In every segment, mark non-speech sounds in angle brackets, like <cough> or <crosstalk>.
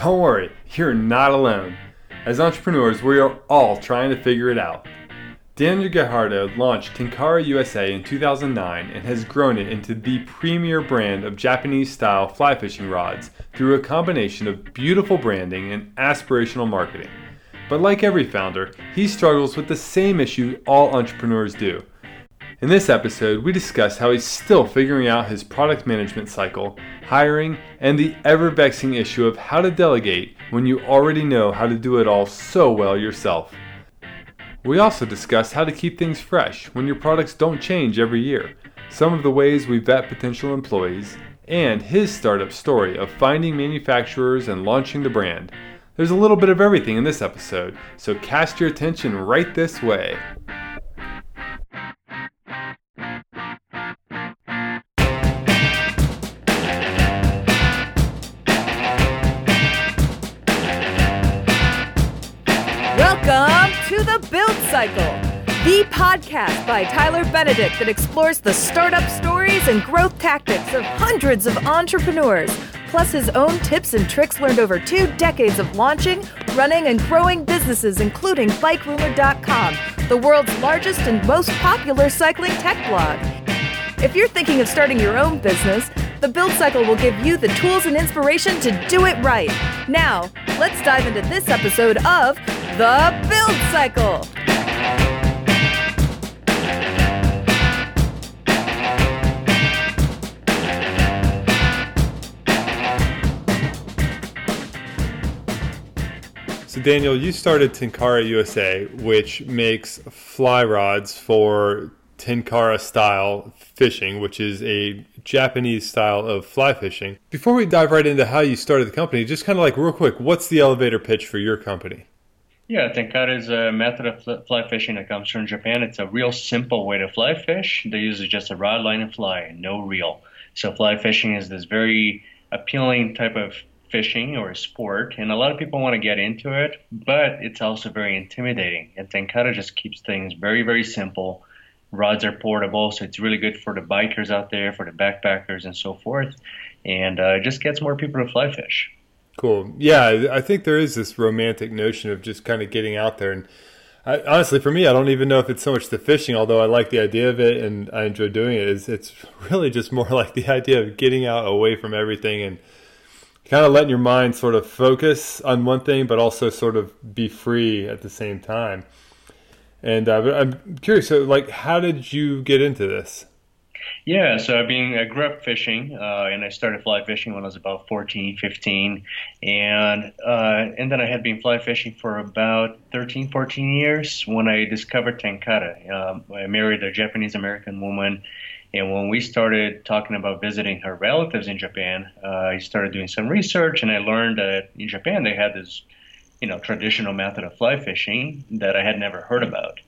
Don't worry, you're not alone. As entrepreneurs, we are all trying to figure it out. Daniel Galhardo launched Tenkara USA in 2009 and has grown it into the premier brand of Japanese style fly fishing rods through a combination of beautiful branding and aspirational marketing. But like every founder, he struggles with the same issue all entrepreneurs do. In this episode, we discuss how he's still figuring out his product management cycle, hiring, and the ever vexing issue of how to delegate when you already know how to do it all so well yourself. We also discuss how to keep things fresh when your products don't change every year, some of the ways we vet potential employees, and his startup story of finding manufacturers and launching the brand. There's a little bit of everything in this episode, so cast your attention right this way. Welcome to the Build Cycle, the podcast by Tyler Benedict that explores the startup stories and growth tactics of hundreds of entrepreneurs, plus his own tips and tricks learned over two decades of launching, running, and growing businesses, including BikeRumor.com, the world's largest and most popular cycling tech blog. If you're thinking of starting your own business, the Build Cycle will give you the tools and inspiration to do it right. Now, let's dive into this episode of The Build Cycle. So, Daniel, you started Tenkara USA, which makes fly rods for Tenkara style fishing, which is a Japanese style of fly fishing. Before we dive right into how you started the company, just kind of like real quick, what's the elevator pitch for your company? Yeah, Tenkara is a method of fly fishing that comes from Japan. It's a real simple way to fly fish. They use just a rod, line, and fly, no reel. So fly fishing is this very appealing type of fishing or sport, and a lot of people want to get into it, but it's also very intimidating. And Tenkara just keeps things very, very simple. Rods are portable, so it's really good for the bikers out there, for the backpackers, and so forth. And uh, it just gets more people to fly fish. Cool. Yeah, I think there is this romantic notion of just kind of getting out there. And I, honestly, for me, I don't even know if it's so much the fishing, although I like the idea of it and I enjoy doing it. Is it's <laughs> really just more like the idea of getting out away from everything and kind of letting your mind sort of focus on one thing, but also sort of be free at the same time. And uh, I'm curious, so like, how did you get into this? Yeah, so I mean, I grew up fishing, uh, and I started fly fishing when I was about 14, 15, and uh, and then I had been fly fishing for about 13, 14 years when I discovered Tenkara. Um, I married a Japanese American woman, and when we started talking about visiting her relatives in Japan, uh, I started doing some research, and I learned that in Japan they had this, you know, traditional method of fly fishing that I had never heard about.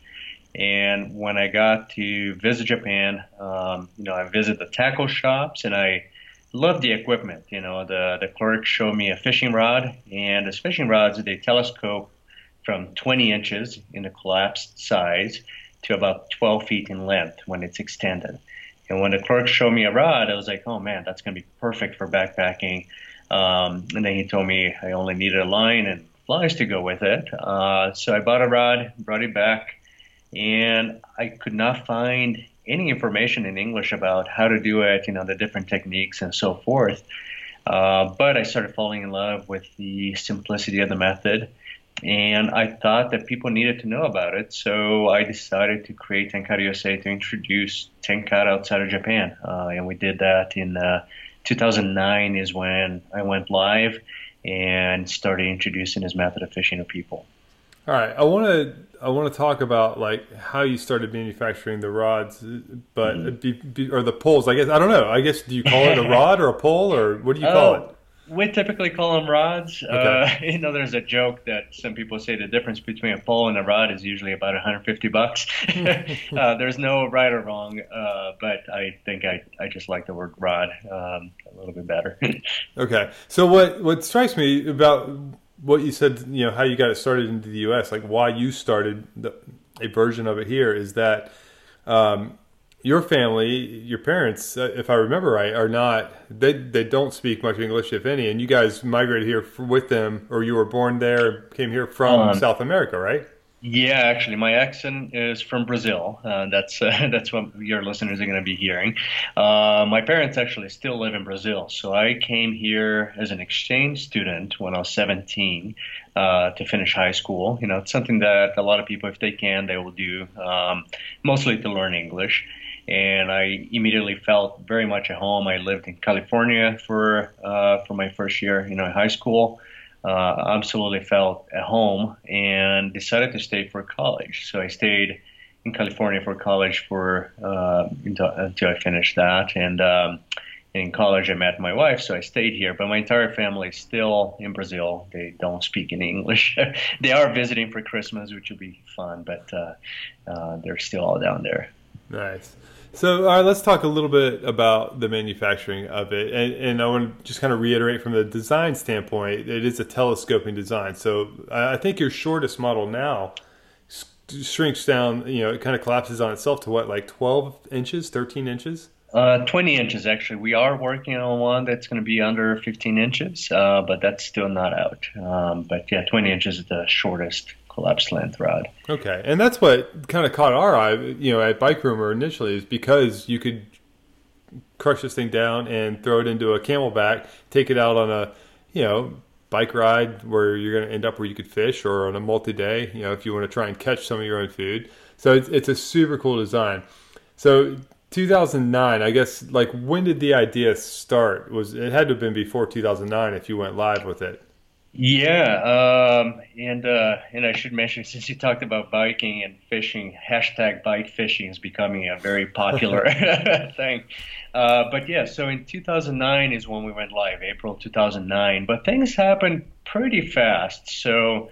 And when I got to visit Japan, um, you know, I visited the tackle shops and I loved the equipment. You know, the, the clerk showed me a fishing rod, and the fishing rods, they telescope from 20 inches in the collapsed size to about 12 feet in length when it's extended. And when the clerk showed me a rod, I was like, oh man, that's going to be perfect for backpacking. Um, and then he told me I only needed a line and flies to go with it. Uh, so I bought a rod, brought it back and I could not find any information in English about how to do it, you know, the different techniques and so forth. Uh, but I started falling in love with the simplicity of the method, and I thought that people needed to know about it. So I decided to create Tenkara USA to introduce Tenkara outside of Japan, uh, and we did that in uh, 2009 is when I went live and started introducing his method of fishing to people. All right, I want to I want to talk about like how you started manufacturing the rods, but mm-hmm. be, be, or the poles. I guess I don't know. I guess do you call it a <laughs> rod or a pole or what do you call it? We typically call them rods. Okay. Uh, <laughs> you know, there's a joke that some people say the difference between a pole and a rod is usually about 150 bucks. <laughs> uh, there's no right or wrong, uh, but I think I, I just like the word rod um, a little bit better. <laughs> okay, so what what strikes me about what you said, you know, how you got it started into the U.S., like why you started the, a version of it here, is that um, your family, your parents, uh, if I remember right, are not they they don't speak much English, if any, and you guys migrated here with them, or you were born there, came here from um, South America, right? Yeah, actually, my accent is from Brazil. Uh, that's uh, <laughs> that's what your listeners are going to be hearing. Uh, my parents actually still live in Brazil, so I came here as an exchange student when I was 17 uh, to finish high school. You know, it's something that a lot of people, if they can, they will do, um, mostly to learn English. And I immediately felt very much at home. I lived in California for uh, for my first year, you know, in high school uh, absolutely felt at home and decided to stay for college. So I stayed in California for college for uh, until, until, I finished that. And um, in college, I met my wife, so I stayed here. But my entire family is still in Brazil. They don't speak any English. <laughs> they are visiting for Christmas, which will be fun, but uh, uh, they're still all down there. Nice. So, all right, let's talk a little bit about the manufacturing of it. And, and I want to just kind of reiterate from the design standpoint, it is a telescoping design. So, I think your shortest model now shrinks down, you know, it kind of collapses on itself to what, like 12 inches, 13 inches? Uh, 20 inches, actually. We are working on one that's going to be under 15 inches, uh, but that's still not out. Um, but yeah, 20 inches is the shortest collapsed length rod. Okay, and that's what kind of caught our eye, you know, at Bike Rumor initially, is because you could crush this thing down and throw it into a CamelBak, take it out on a, you know, bike ride where you're going to end up where you could fish, or on a multi-day, you know, if you want to try and catch some of your own food. So it's it's a super cool design. So 2009, I guess, like when did the idea start? Was it had to have been before 2009 if you went live with it? Yeah, um, and uh, and I should mention <laughs> since you talked about biking and fishing, hashtag bike fishing is becoming a very popular <laughs> <laughs> thing. Uh, but yeah, so in 2009 is when we went live, April 2009. But things happened pretty fast. So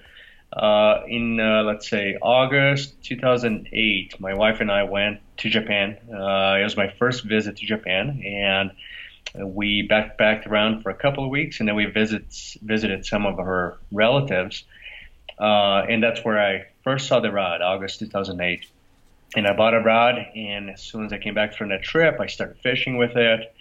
uh, in uh, let's say August 2008, my wife and I went to Japan. Uh, it was my first visit to Japan, and we backpacked around for a couple of weeks, and then we visit, visited some of her relatives. Uh, and that's where I first saw the rod, August 2008. And I bought a rod, and as soon as I came back from that trip, I started fishing with it.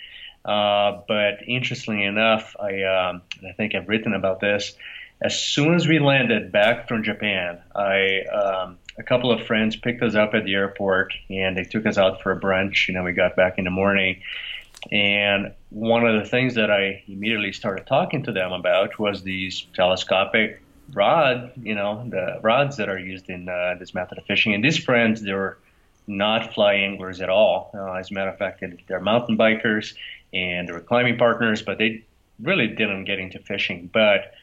Uh, but interestingly enough, I, um, I think I've written about this. As soon as we landed back from Japan, I um, a couple of friends picked us up at the airport, and they took us out for a brunch. You know, we got back in the morning, and one of the things that I immediately started talking to them about was these telescopic rod, you know, the rods that are used in uh, this method of fishing. And these friends, they were not fly anglers at all. Uh, as a matter of fact, they're mountain bikers and they were climbing partners, but they really didn't get into fishing. But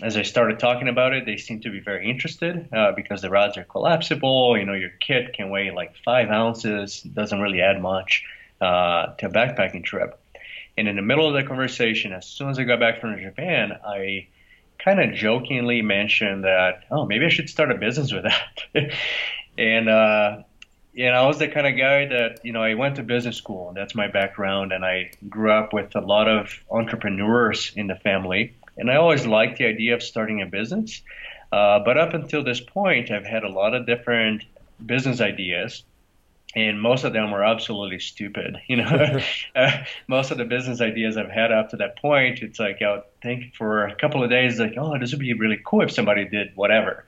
as I started talking about it, they seemed to be very interested uh, because the rods are collapsible. You know, your kit can weigh like five ounces, doesn't really add much uh, to a backpacking trip. And in the middle of the conversation, as soon as I got back from Japan, I kind of jokingly mentioned that, oh, maybe I should start a business with that. <laughs> and, uh, know, I was the kind of guy that, you know, I went to business school, and that's my background, and I grew up with a lot of entrepreneurs in the family. And I always liked the idea of starting a business. Uh, but up until this point, I've had a lot of different business ideas and most of them were absolutely stupid. You know, <laughs> <laughs> uh, most of the business ideas I've had up to that point, it's like I would think for a couple of days, like, oh, this would be really cool if somebody did whatever.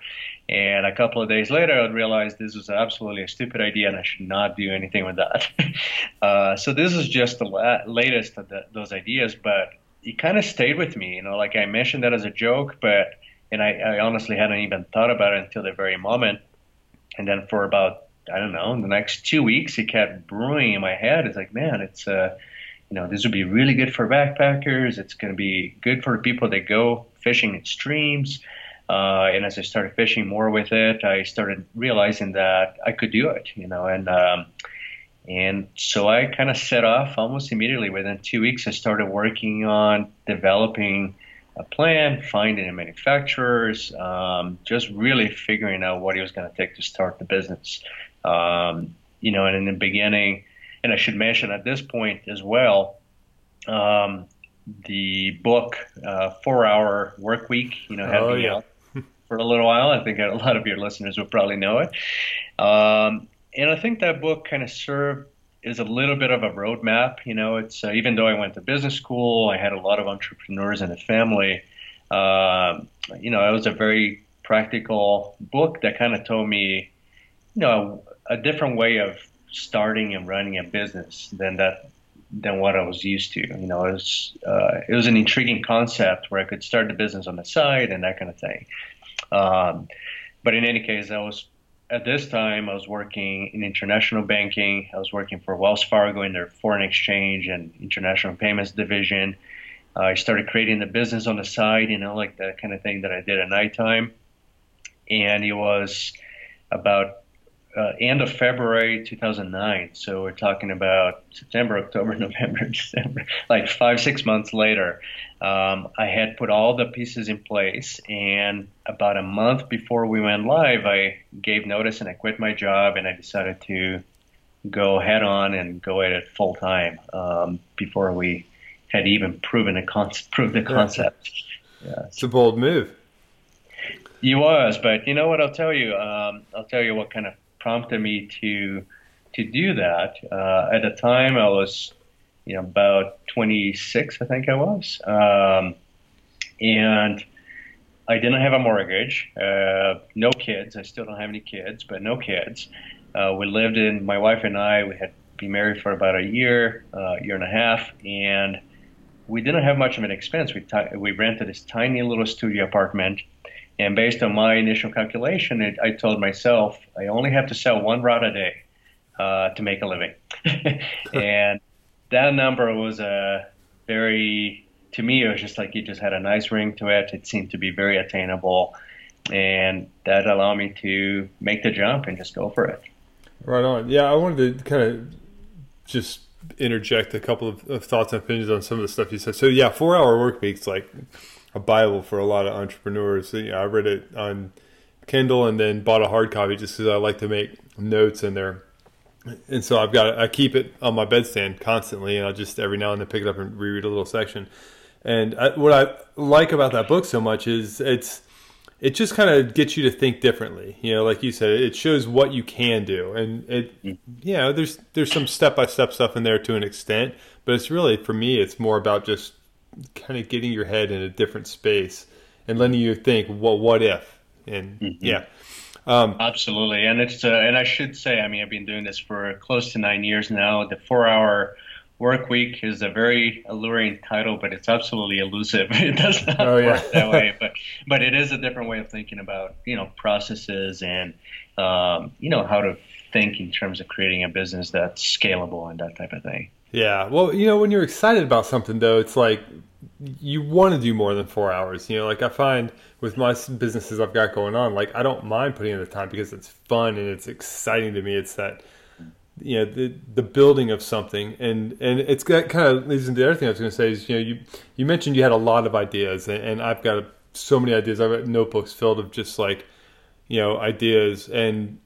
And a couple of days later, I would realize this was absolutely a stupid idea, and I should not do anything with that. <laughs> uh, so this is just the la- latest of the, those ideas, but it kind of stayed with me. You know, like I mentioned that as a joke, but and I, I honestly hadn't even thought about it until the very moment. And then for about I don't know, in the next two weeks, it kept brewing in my head. It's like, man, it's, uh, you know, this would be really good for backpackers. It's going to be good for people that go fishing in streams. Uh, and as I started fishing more with it, I started realizing that I could do it, you know, and, um, and so I kind of set off almost immediately. Within two weeks, I started working on developing a plan, finding manufacturers, um, just really figuring out what it was going to take to start the business. Um, you know, and in the beginning, and I should mention at this point as well, um, the book uh, Four Hour Work Week, you know, had oh, yeah. out for a little while. I think a lot of your listeners will probably know it. Um, and I think that book kind of served as a little bit of a roadmap. You know, it's uh, even though I went to business school, I had a lot of entrepreneurs in the family. Uh, you know, it was a very practical book that kind of told me, you know, a, different way of starting and running a business than that than what I was used to. You know, it was uh, it was an intriguing concept where I could start the business on the side and that kind of thing. Um, but in any case, I was at this time I was working in international banking. I was working for Wells Fargo in their foreign exchange and international payments division. Uh, I started creating the business on the side, you know, like the kind of thing that I did at nighttime. And it was about uh, end of February 2009. So we're talking about September, October, <laughs> November, <laughs> December, like five, six months later. Um, I had put all the pieces in place, and about a month before we went live, I gave notice and I quit my job, and I decided to go head on and go at it full time um, before we had even proven a con- <laughs> proved the concept. Yeah. It's a bold move. He was, but you know what? I'll tell you. Um, I'll tell you what kind of prompted me to to do that. Uh, at the time, I was you know about 26, I think I was, um, and I didn't have a mortgage, uh, no kids. I still don't have any kids, but no kids. Uh, we lived in my wife and I. We had been married for about a year, uh, year and a half, and we didn't have much of an expense. We t- we rented this tiny little studio apartment and based on my initial calculation, it, I told myself I only have to sell one rod a day uh, to make a living. <laughs> and that number was a very, to me, it was just like it just had a nice ring to it. It seemed to be very attainable. And that allowed me to make the jump and just go for it. Right on. Yeah, I wanted to kind of just interject a couple of, of thoughts and opinions on some of the stuff you said. So, yeah, four hour work weeks, like a bible for a lot of entrepreneurs. You know, I read it on Kindle and then bought a hard copy just because I like to make notes in there. And so I've got I keep it on my bedstand constantly, and I'll just every now and then pick it up and reread a little section. And I, what I like about that book so much is it's it just kind of gets you to think differently. You know, like you said, it shows what you can do, and it you know there's there's some step by step stuff in there to an extent, but it's really for me it's more about just kind of getting your head in a different space and letting you think, well, what if? And mm-hmm. yeah. Um, Absolutely, and it's uh, and I should say, I mean, I've been doing this for close to nine years now. The four-hour work week is a very alluring title, but it's absolutely elusive. <laughs> It does not oh, yeah. work that way, but but it is a different way of thinking about you know processes and um, you know how to think in terms of creating a business that's scalable and that type of thing. Yeah. Well, you know, when you're excited about something, though, it's like you want to do more than four hours. You know, like I find with my businesses I've got going on, like I don't mind putting in the time because it's fun and it's exciting to me. It's that you know the the building of something and and it's got kind of leads into the other thing I was going to say is you know you you mentioned you had a lot of ideas and, and I've got so many ideas. I've got notebooks filled of just like you know ideas and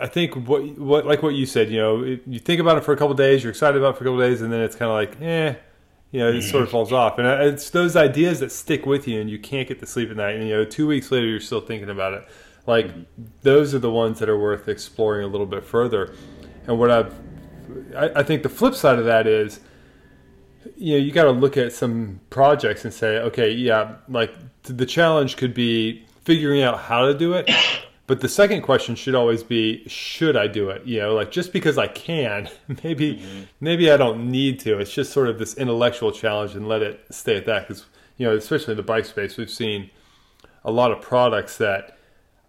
I think what what like what you said, you know, it, you think about it for a couple days, you're excited about it for a couple days, and then it's kind of like, eh, you know, it sort of mm-hmm. falls off. And uh, it's those ideas that stick with you, and you can't get to sleep at night. And you know, two weeks later, you're still thinking about it. Like mm-hmm. those are the ones that are worth exploring a little bit further. And what I've, I, I think the flip side of that is, you know, you got to look at some projects and say, okay, yeah, like the challenge could be figuring out how to do it but the second question should always be, should I do it? You know, like just because I can, <laughs> maybe mm-hmm. maybe I don't need to. It's just sort of this intellectual challenge and let it stay at that. Because you know, especially in the bike space, we've seen a lot of products that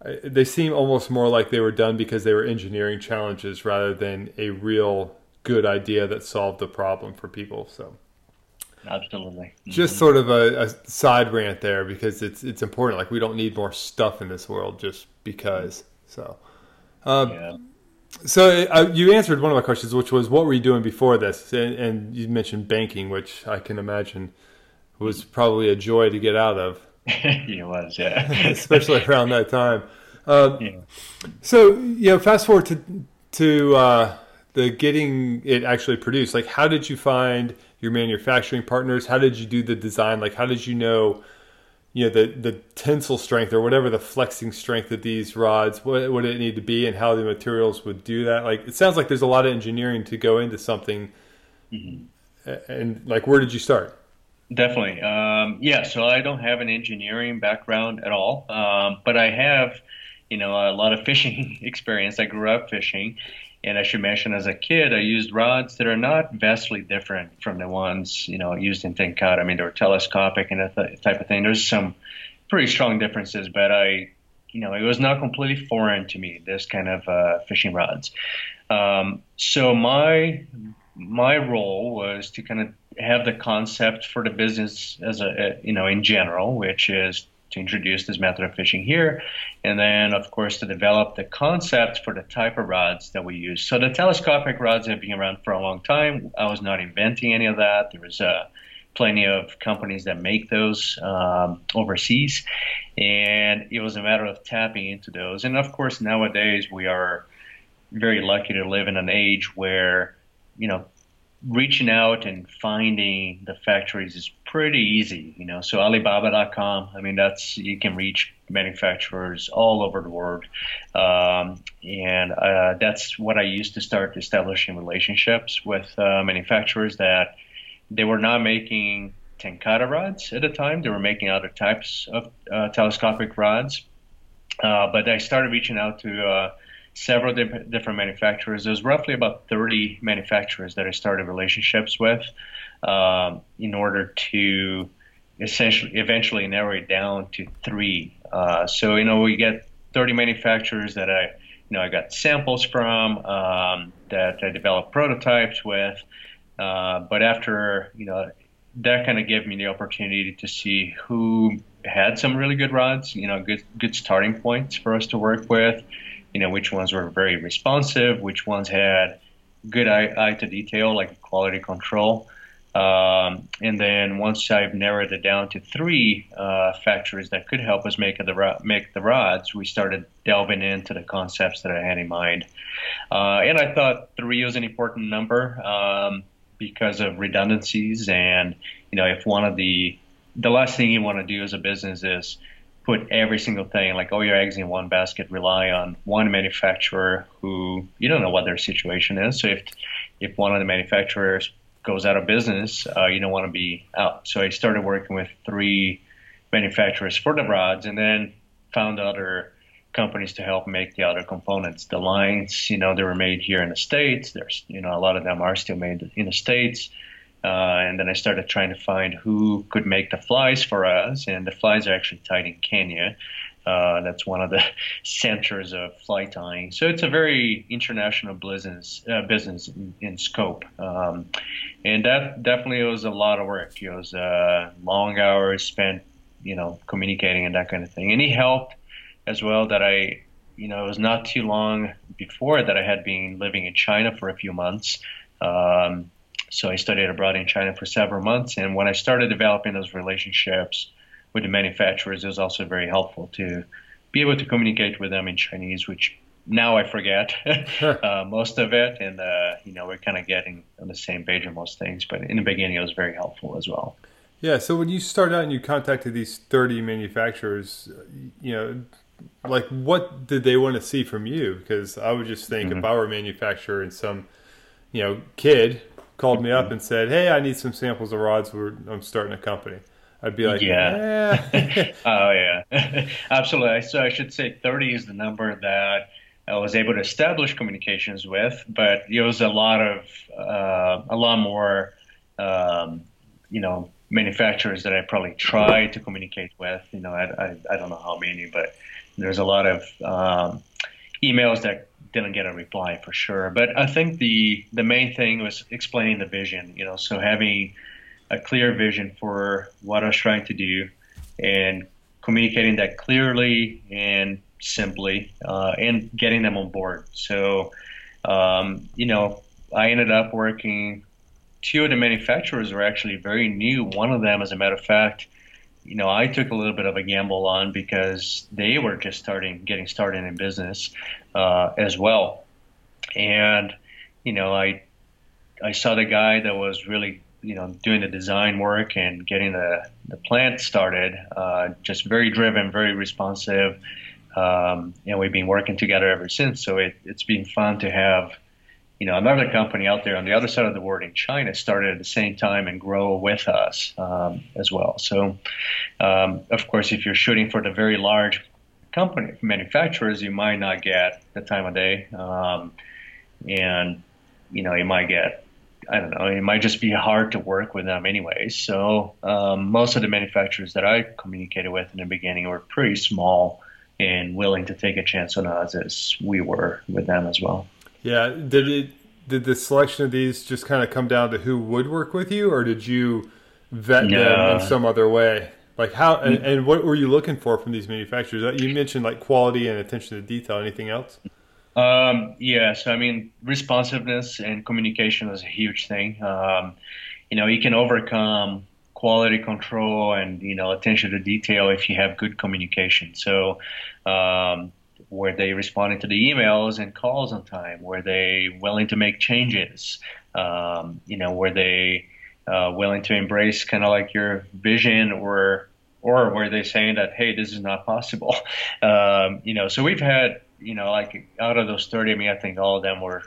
uh, they seem almost more like they were done because they were engineering challenges rather than a real good idea that solved the problem for people. So absolutely. Just mm-hmm. sort of a, a, side rant there because it's it's important. Like we don't need more stuff in this world just because. So, um, yeah. So uh, you answered one of my questions, which was what were you doing before this? And, and you mentioned banking, which I can imagine was probably a joy to get out of. <laughs> it was, yeah. <laughs> Especially around that time. Um, yeah. So you know, fast forward to to uh, the getting it actually produced. Like, how did you find your manufacturing partners? How did you do the design? Like, how did you know you know the the tensile strength or whatever the flexing strength of these rods what would it need to be and how the materials would do that like it sounds like there's a lot of engineering to go into something mm-hmm. and like where did you start definitely um, yeah so i don't have an engineering background at all um, but i have you know a lot of fishing <laughs> experience i grew up fishing and I should mention, as a kid, I used rods that are not vastly different from the ones you know used in Tenkara. I mean, they're telescopic and that type of thing. There's some pretty strong differences, but I, you know, it was not completely foreign to me. This kind of uh, fishing rods. Um, so my my role was to kind of have the concept for the business as a you know in general, which is to introduce this method of fishing here, and then of course to develop the concept for the type of rods that we use. So the telescopic rods have been around for a long time. I was not inventing any of that. There was uh, plenty of companies that make those um, overseas, and it was a matter of tapping into those. And of course nowadays we are very lucky to live in an age where you know reaching out and finding the factories is pretty easy, you know. So Alibaba.com, I mean, that's you can reach manufacturers all over the world, um, and uh, that's what I used to start establishing relationships with uh, manufacturers that they were not making Tenkara rods at the time; they were making other types of uh, telescopic rods. Uh, but I started reaching out to uh, several di- different manufacturers. There's roughly about 30 manufacturers that I started relationships with um, in order to essentially eventually narrow it down to three. Uh, so you know we get 30 manufacturers that I you know I got samples from um, that I developed prototypes with. Uh, but after you know that kind of gave me the opportunity to see who had some really good rods, you know, good good starting points for us to work with you know which ones were very responsive, which ones had good eye, eye to detail, like quality control. Um, and then once I've narrowed it down to three uh, factors that could help us make the make the rods, we started delving into the concepts that I had in mind. Uh, and I thought three was an important number um, because of redundancies. And you know, if one of the the last thing you want to do as a business is put every single thing, like all your eggs in one basket, rely on one manufacturer who you don't know what their situation is. So if if one of the manufacturers goes out of business, uh, you don't want to be out. So I started working with three manufacturers for the rods, and then found other companies to help make the other components. The lines, you know, they were made here in the states. There's, you know, a lot of them are still made in the states. Uh, and then I started trying to find who could make the flies for us, and the flies are actually tied in Kenya. Uh, that's one of the <laughs> centers of fly tying. So it's a very international business uh, business in, in scope, um, and that definitely was a lot of work. It was uh, long hours spent, you know, communicating and that kind of thing. And he helped as well that I, you know, it was not too long before that I had been living in China for a few months. Um, so I studied abroad in China for several months, and when I started developing those relationships with the manufacturers, is also very helpful to be able to communicate with them in Chinese, which now I forget <laughs> uh, most of it, and uh, you know we're kind of getting on the same page on most things. But in the beginning, it was very helpful as well. Yeah. So when you started out and you contacted these thirty manufacturers, you know, like what did they want to see from you? Because I would just think mm-hmm. if I were a manufacturer and some, you know, kid called me up and said, "Hey, I need some samples of rods. We're, I'm starting a company." I'd be like, "Yeah, <laughs> oh yeah, <laughs> absolutely." So I should say 30 is the number that I was able to establish communications with, but it was a lot of uh, a lot more, um, you know, manufacturers that I probably tried to communicate with. You know, I, I, I don't know how many, but there's a lot of um, emails that didn't get a reply for sure. But I think the the main thing was explaining the vision. You know, so having a clear vision for what I was trying to do, and communicating that clearly and simply, uh, and getting them on board. So, um, you know, I ended up working. Two of the manufacturers were actually very new. One of them, as a matter of fact, you know, I took a little bit of a gamble on because they were just starting, getting started in business uh, as well. And, you know, I, I saw the guy that was really you know, doing the design work and getting the, the plant started, uh, just very driven, very responsive. Um, and we've been working together ever since. So it, it's been fun to have, you know, another company out there on the other side of the world in China started at the same time and grow with us um, as well. So, um, of course, if you're shooting for the very large company manufacturers, you might not get the time of day, um, and you know, you might get I don't know, it might just be hard to work with them anyway. So um, most of the manufacturers that I communicated with in the beginning were pretty small and willing to take a chance on us as we were with them as well. Yeah. Did it? Did the selection of these just kind of come down to who would work with you, or did you vet no. them in some other way? Like how and, and, what were you looking for from these manufacturers? You mentioned like quality and attention to detail. Anything else? Um, yes, I mean responsiveness and communication is a huge thing. Um, you know, you can overcome quality control and you know attention to detail if you have good communication. So, um, were they responding to the emails and calls on time? Were they willing to make changes? Um, you know, were they uh, willing to embrace kind of like your vision or or were they saying that hey this is not possible <laughs> um, you know so we've had you know like out of those 30 i mean i think all of them were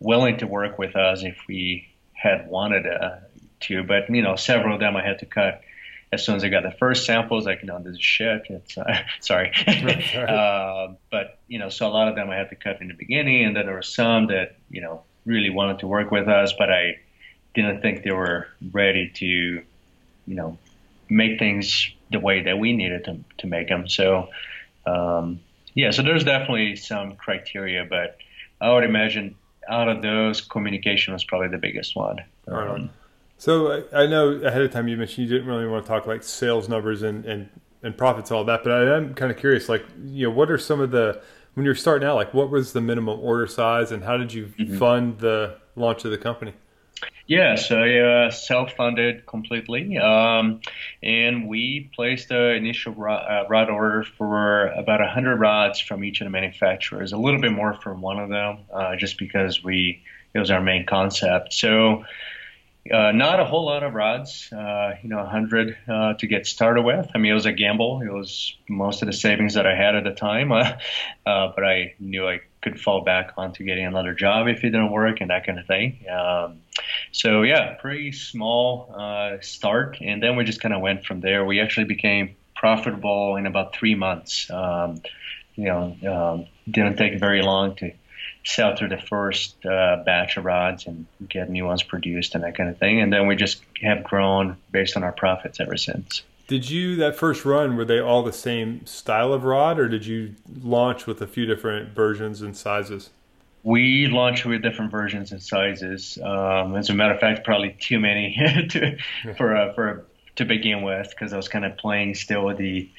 willing to work with us if we had wanted uh, to but you know several of them i had to cut as soon as I got the first samples, like, you know, this is shit. It's uh, <laughs> sorry, <laughs> <laughs> uh, but you know, so a lot of them I had to cut in the beginning, and then there were some that you know really wanted to work with us, but I didn't think they were ready to, you know, make things the way that we needed to, to make them. So, um, yeah, so there's definitely some criteria, but I would imagine out of those, communication was probably the biggest one. Um, so I know ahead of time you mentioned you didn't really want to talk like sales numbers and, and, and profits, all that, but I am kind of curious, like, you know, what are some of the, when you're starting out, like what was the minimum order size and how did you mm-hmm. fund the launch of the company? Yeah, so uh, self-funded completely, um, and we placed the initial rod, uh, rod order for about 100 rods from each of the manufacturers, a little bit more from one of them, uh, just because we it was our main concept. So. Uh, not a whole lot of rods, uh, you know, 100 uh, to get started with. I mean, it was a gamble. It was most of the savings that I had at the time, <laughs> uh, uh, but I knew I could fall back onto getting another job if it didn't work and that kind of thing. Um, so yeah, pretty small uh, start, and then we just kind of went from there. We actually became profitable in about three months. Um, you know, um, didn't take very long to sell through the first uh, batch of rods and get new ones produced and that kind of thing, and then we just have grown based on our profits ever since. Did you that first run were they all the same style of rod, or did you launch with a few different versions and sizes? We launched with different versions and sizes. Um, as a matter of fact, probably too many <laughs> to, for uh, for to begin with, because I was kind of playing still with the,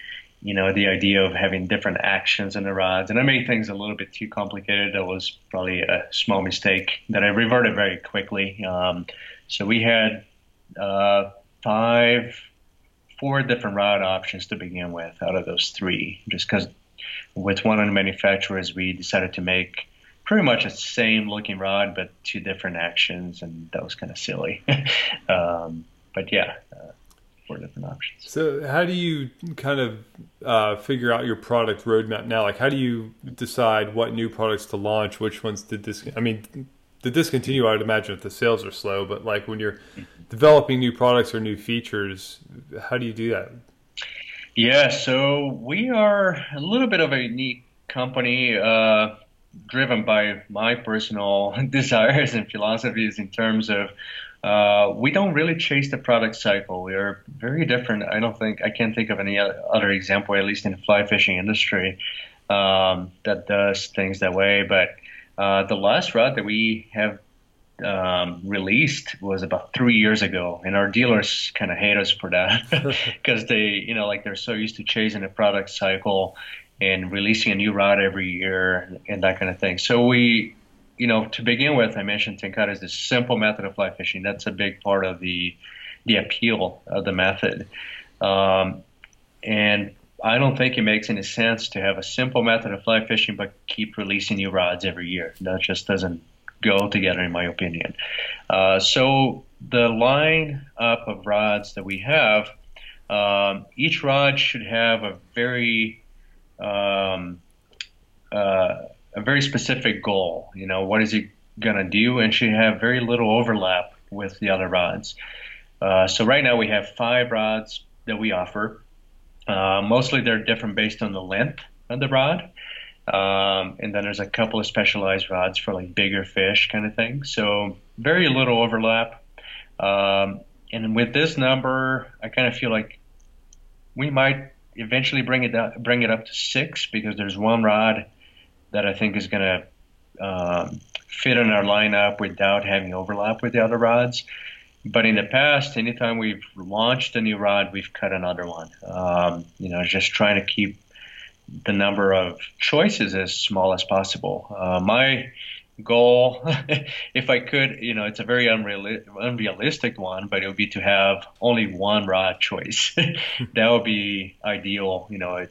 you know, the idea of having different actions in the rods, and I made things a little bit too complicated. That was probably a small mistake that I reverted very quickly. Um, so we had uh, five, four different rod options to begin with out of those three, just because with one of the manufacturers we decided to make pretty much the same looking rod, but two different actions, and that was kind of silly. <laughs> um, but yeah, uh, four different options. So, how do you kind of uh, figure out your product roadmap now? Like, how do you decide what new products to launch? Which ones did this? I mean, the discontinue, I'd imagine if the sales are slow, but like when you're developing new products or new features, how do you do that? Yeah, so we are a little bit of a unique company. Uh, driven by my personal <laughs> desires and philosophies in terms of uh, we don't really chase the product cycle. We are very different. I don't think I can't think of any other example, at least in the fly fishing industry, um, that does things that way. But uh, the last rod that we have um, released was about three years ago, and our dealers kind of hate us for that <laughs> <laughs> because they, you know, like they're so used to chasing a product cycle and releasing a new rod every year and that kind of thing. So we, you know, to begin with, I mentioned Tenkara is this simple method of fly fishing. That's a big part of the the appeal of the method. Um, and I don't think it makes any sense to have a simple method of fly fishing but keep releasing new rods every year. That just doesn't go together, in my opinion. Uh, so the line up of rods that we have, um, each rod should have a very um, uh, a very specific goal. You know, what is he going to do, and should have very little overlap with the other rods. Uh, so right now we have five rods that we offer. Uh, mostly they're different based on the length of the rod. Um, and then there's a couple of specialized rods for like bigger fish kind of thing. So very little overlap. Um, and with this number, I kind of feel like we might eventually bring it up, bring it up to six because there's one rod that I think is going to um, fit in our lineup without having overlap with the other rods. But in the past, anytime we've launched a new rod, we've cut another one. Um, you know, just trying to keep the number of choices as small as possible. Uh, my goal, <laughs> if I could, you know, it's a very unreal- unrealistic one, but it would be to have only one rod choice. <laughs> that would be ideal, you know,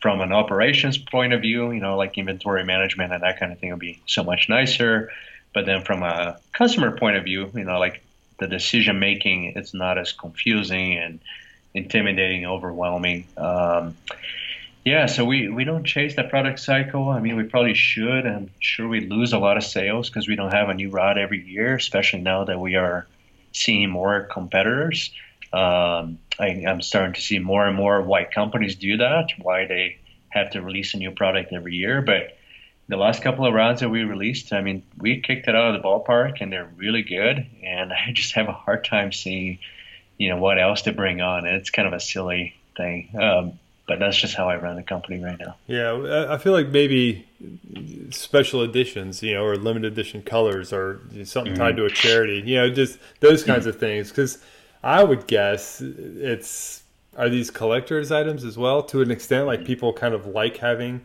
from an operations point of view, you know, like inventory management and that kind of thing would be so much nicer. But then from a customer point of view, you know, like the decision making, it's not as confusing and intimidating, overwhelming. Um, yeah, so we, we don't chase that product cycle. I mean, we probably should. I'm sure we lose a lot of sales because we don't have a new rod every year, especially now that we are seeing more competitors. Um, I, am starting to see more and more why companies do that, why they have to release a new product every year. But the last couple of rounds that we released, I mean, we kicked it out of the ballpark, and they're really good. And <laughs> I just have a hard time seeing, you know, what else to bring on. And it's kind of a silly thing. Um, but that's just how I run the company right now. Yeah, I feel like maybe special editions, you know, or limited edition colors, or something mm-hmm. tied to a charity, you know, just those kinds mm-hmm. of things. Because I would guess it's are these collectors items as well? To an extent like people kind of like having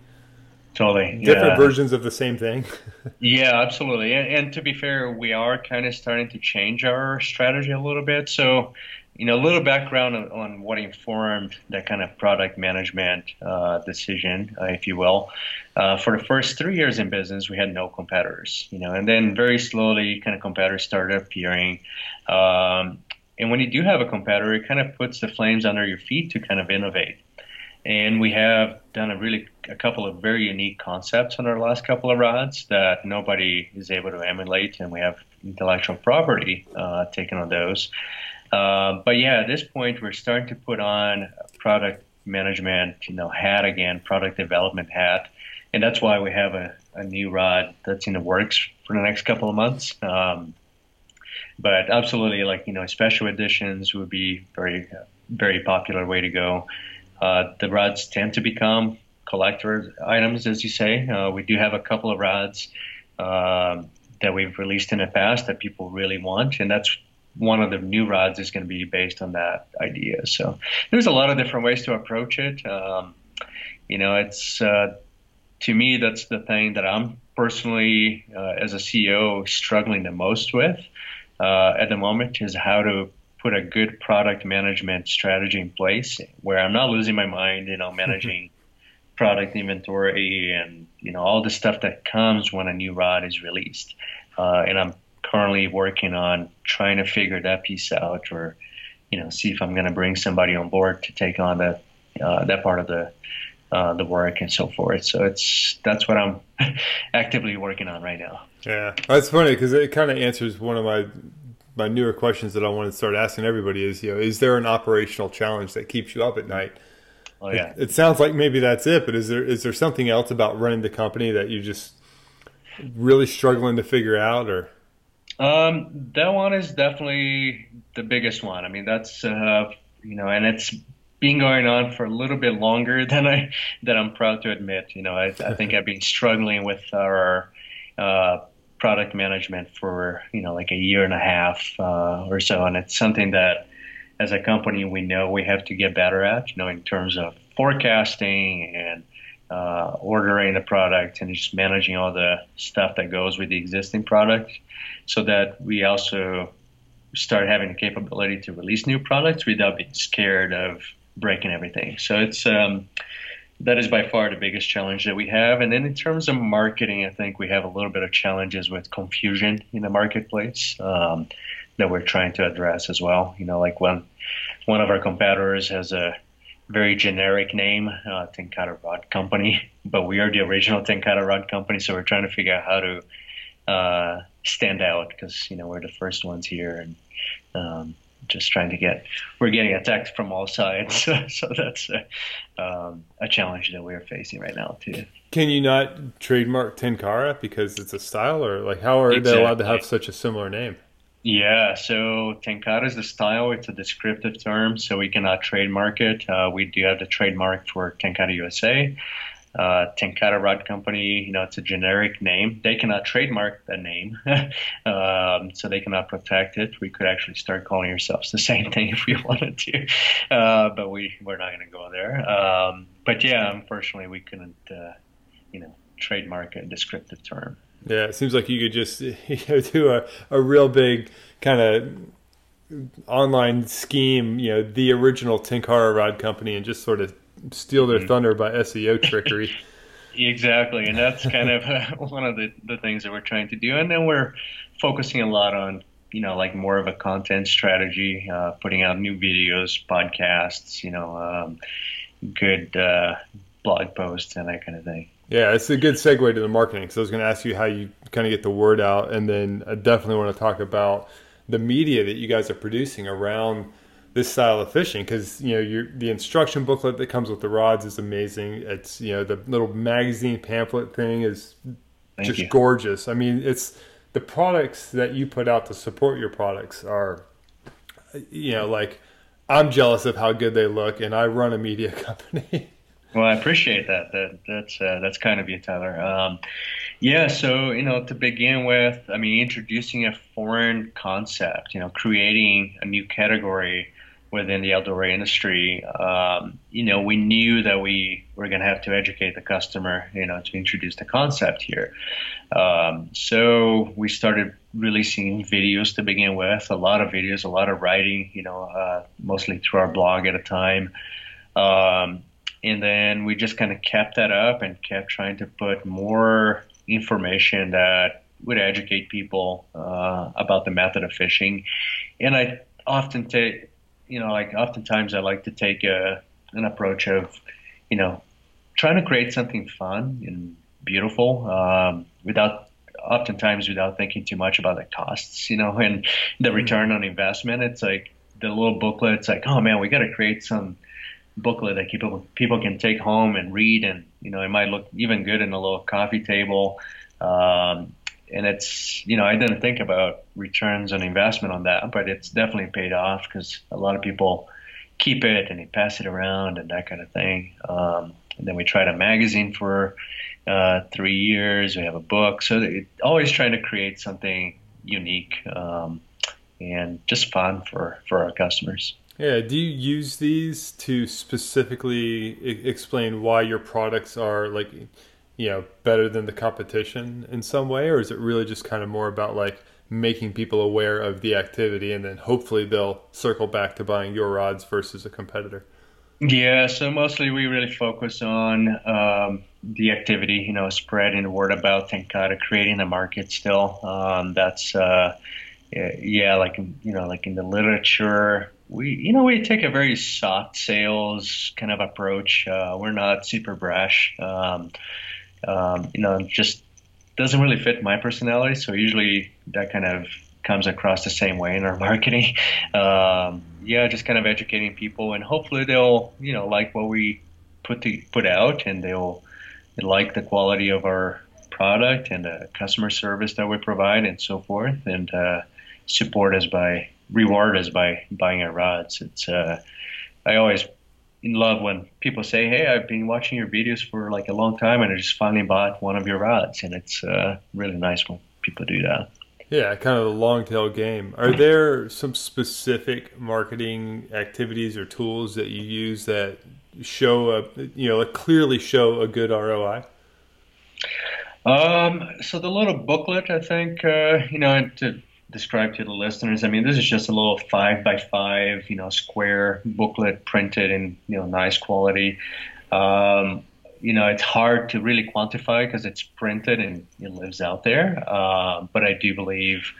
totally different yeah. versions of the same thing? <laughs> Yeah absolutely. And, and, to be fair we are kind of starting to change our strategy a little bit. So you know a little background on, on what informed that kind of product management uh, decision uh, if you will. Uh, for the first three years in business we had no competitors you know and then very slowly kind of competitors started appearing. Um, and when you do have a competitor, it kind of puts the flames under your feet to kind of innovate. And we have done a really a couple of very unique concepts on our last couple of rods that nobody is able to emulate, and we have intellectual property uh, taken on those. Uh, but yeah, at this point, we're starting to put on product management, you know, hat again, product development hat, and that's why we have a, a new rod that's in the works for the next couple of months. Um, but absolutely, like you know, special editions would be very, very popular way to go. Uh, the rods tend to become collector items, as you say. Uh, we do have a couple of rods uh, that we've released in the past that people really want, and that's one of the new rods is going to be based on that idea. So there's a lot of different ways to approach it. Um, you know, it's uh, to me that's the thing that I'm personally, uh, as a CEO, struggling the most with uh, at the moment is how to put a good product management strategy in place where I'm not losing my mind, you know, managing product inventory and you know all the stuff that comes when a new rod is released. Uh, and I'm currently working on trying to figure that piece out, or you know, see if I'm going to bring somebody on board to take on that uh, that part of the uh, the work and so forth. So it's that's what I'm <laughs> actively working on right now. Yeah, that's funny because it kind of answers one of my my newer questions that I want to start asking everybody is you know is there an operational challenge that keeps you up at night? Oh yeah. It, it sounds like maybe that's it, but is there is there something else about running the company that you just really struggling to figure out or? Um, that one is definitely the biggest one. I mean, that's uh, you know, and it's been going on for a little bit longer <laughs> than I than I'm proud to admit. You know, I, I think I've been struggling with our uh, product management for you know like a year and a half uh, or so, and it's something that as a company we know we have to get better at. You know, in terms of forecasting and uh, ordering the product and just managing all the stuff that goes with the existing product, so that we also start having the capability to release new products without being scared of breaking everything. So it's um, that is by far the biggest challenge that we have. And then in terms of marketing, I think we have a little bit of challenges with confusion in the marketplace um, that we're trying to address as well. You know, like when one of our competitors has a very generic name, uh, Tenkara Rod Company, but we are the original Tenkara Rod Company, so we're trying to figure out how to uh, stand out because you know we're the first ones here, and um, just trying to get we're getting attacked from all sides. <laughs> So that's a, um, a, challenge that we're facing right now too. Can you not trademark tenkara because it's a style or like how are exactly. they allowed to have such a similar name? Yeah so tenkara is the style. It's a descriptive term so we cannot trademark it. Uh, we do have the trademark for tenkara usa uh, Tenkara Rod Company, you know, it's a generic name. They cannot trademark the name, <laughs> um, so they cannot protect it. We could actually start calling ourselves the same <laughs> thing if we wanted to, uh, but we we're not going to go there. Um, but yeah, unfortunately, we couldn't, uh, you know, trademark a descriptive term. Yeah, it seems like you could just <laughs> you know, do a, a real big kind of online scheme, you know, the original Tenkara Rod Company, and just sort of steal their mm-hmm. thunder by SEO trickery. <laughs> exactly, and that's kind of <laughs> one of the, the things that we're trying to do. And then we're focusing a lot on you know like more of a content strategy, uh, putting out new videos, podcasts, you know, um, good uh, blog posts and that kind of thing. Yeah, it's a good segue to the marketing. So I was going to ask you how you kind of get the word out, and then I definitely want to talk about the media that you guys are producing around this style of fishing because you know the instruction booklet that comes with the rods is amazing. It's you know the little magazine pamphlet thing is Thank just you. gorgeous. I mean, it's the products that you put out to support your products are, you know, like I'm jealous of how good they look, and I run a media <laughs> company. well, I appreciate that. That that's uh, that's kind of you, Tyler. Um, yeah, so you know, to begin with, I mean, introducing a foreign concept, you know, creating a new category within the outdoor industry, um, you know, we knew that we were going to have to educate the customer, you know, to introduce the concept here. Um, so we started releasing videos to begin with, a lot of videos, a lot of writing, you know, uh, mostly through our blog at a time. Um, and then we just kind of kept that up and kept trying to put more information that would educate people uh, about the method of fishing. And I often take you know, like oftentimes I like to take a, an approach of, you know, trying to create something fun and beautiful um, without oftentimes without thinking too much about the costs, you know, and the mm-hmm. return on investment. It's like the little booklet. It's like, oh man, we got to create some booklet that people people can take home and read, and you know, it might look even good in a little coffee table. Um, and it's you know I didn't think about returns on investment on that, but it's definitely paid off because a lot of people keep it and they pass it around and that kind of thing. Um, and then we tried a magazine for uh, three years. We have a book, so it, always trying to create something unique um, and just fun for for our customers. Yeah. Do you use these to specifically I- explain why your products are like? You know better than the competition in some way or is it really just kind of more about like making people aware of the activity and then hopefully they'll circle back to buying your rods versus a competitor? Yeah so mostly we really focus on um, the activity you know spreading the word about tenkara creating the market still. Um, that's uh, yeah like you know like in the literature we you know we take a very soft sales kind of approach. Uh, we're not super brash. Um, um, you know, just doesn't really fit my personality. So usually that kind of comes across the same way in our <laughs> marketing. Um, yeah, just kind of educating people, and hopefully they'll you know like what we put the, put out, and they'll like the quality of our product and the customer service that we provide, and so forth, and uh, support us by reward us by buying our rods. It's uh, I always in love when people say, "Hey, I've been watching your videos for like a long time, and I just finally bought one of your rods," and it's uh, really nice when people do that. Yeah, kind of a long tail game. Are there some specific marketing activities or tools that you use that show a you know clearly show a good ROI? Um, so the little booklet, I think, uh, you know, to describe to the listeners. I mean, this is just a little five by five, you know, square booklet printed in you know nice quality. Um, you know, it's hard to really quantify because it's printed and it lives out there. Uh, but I do believe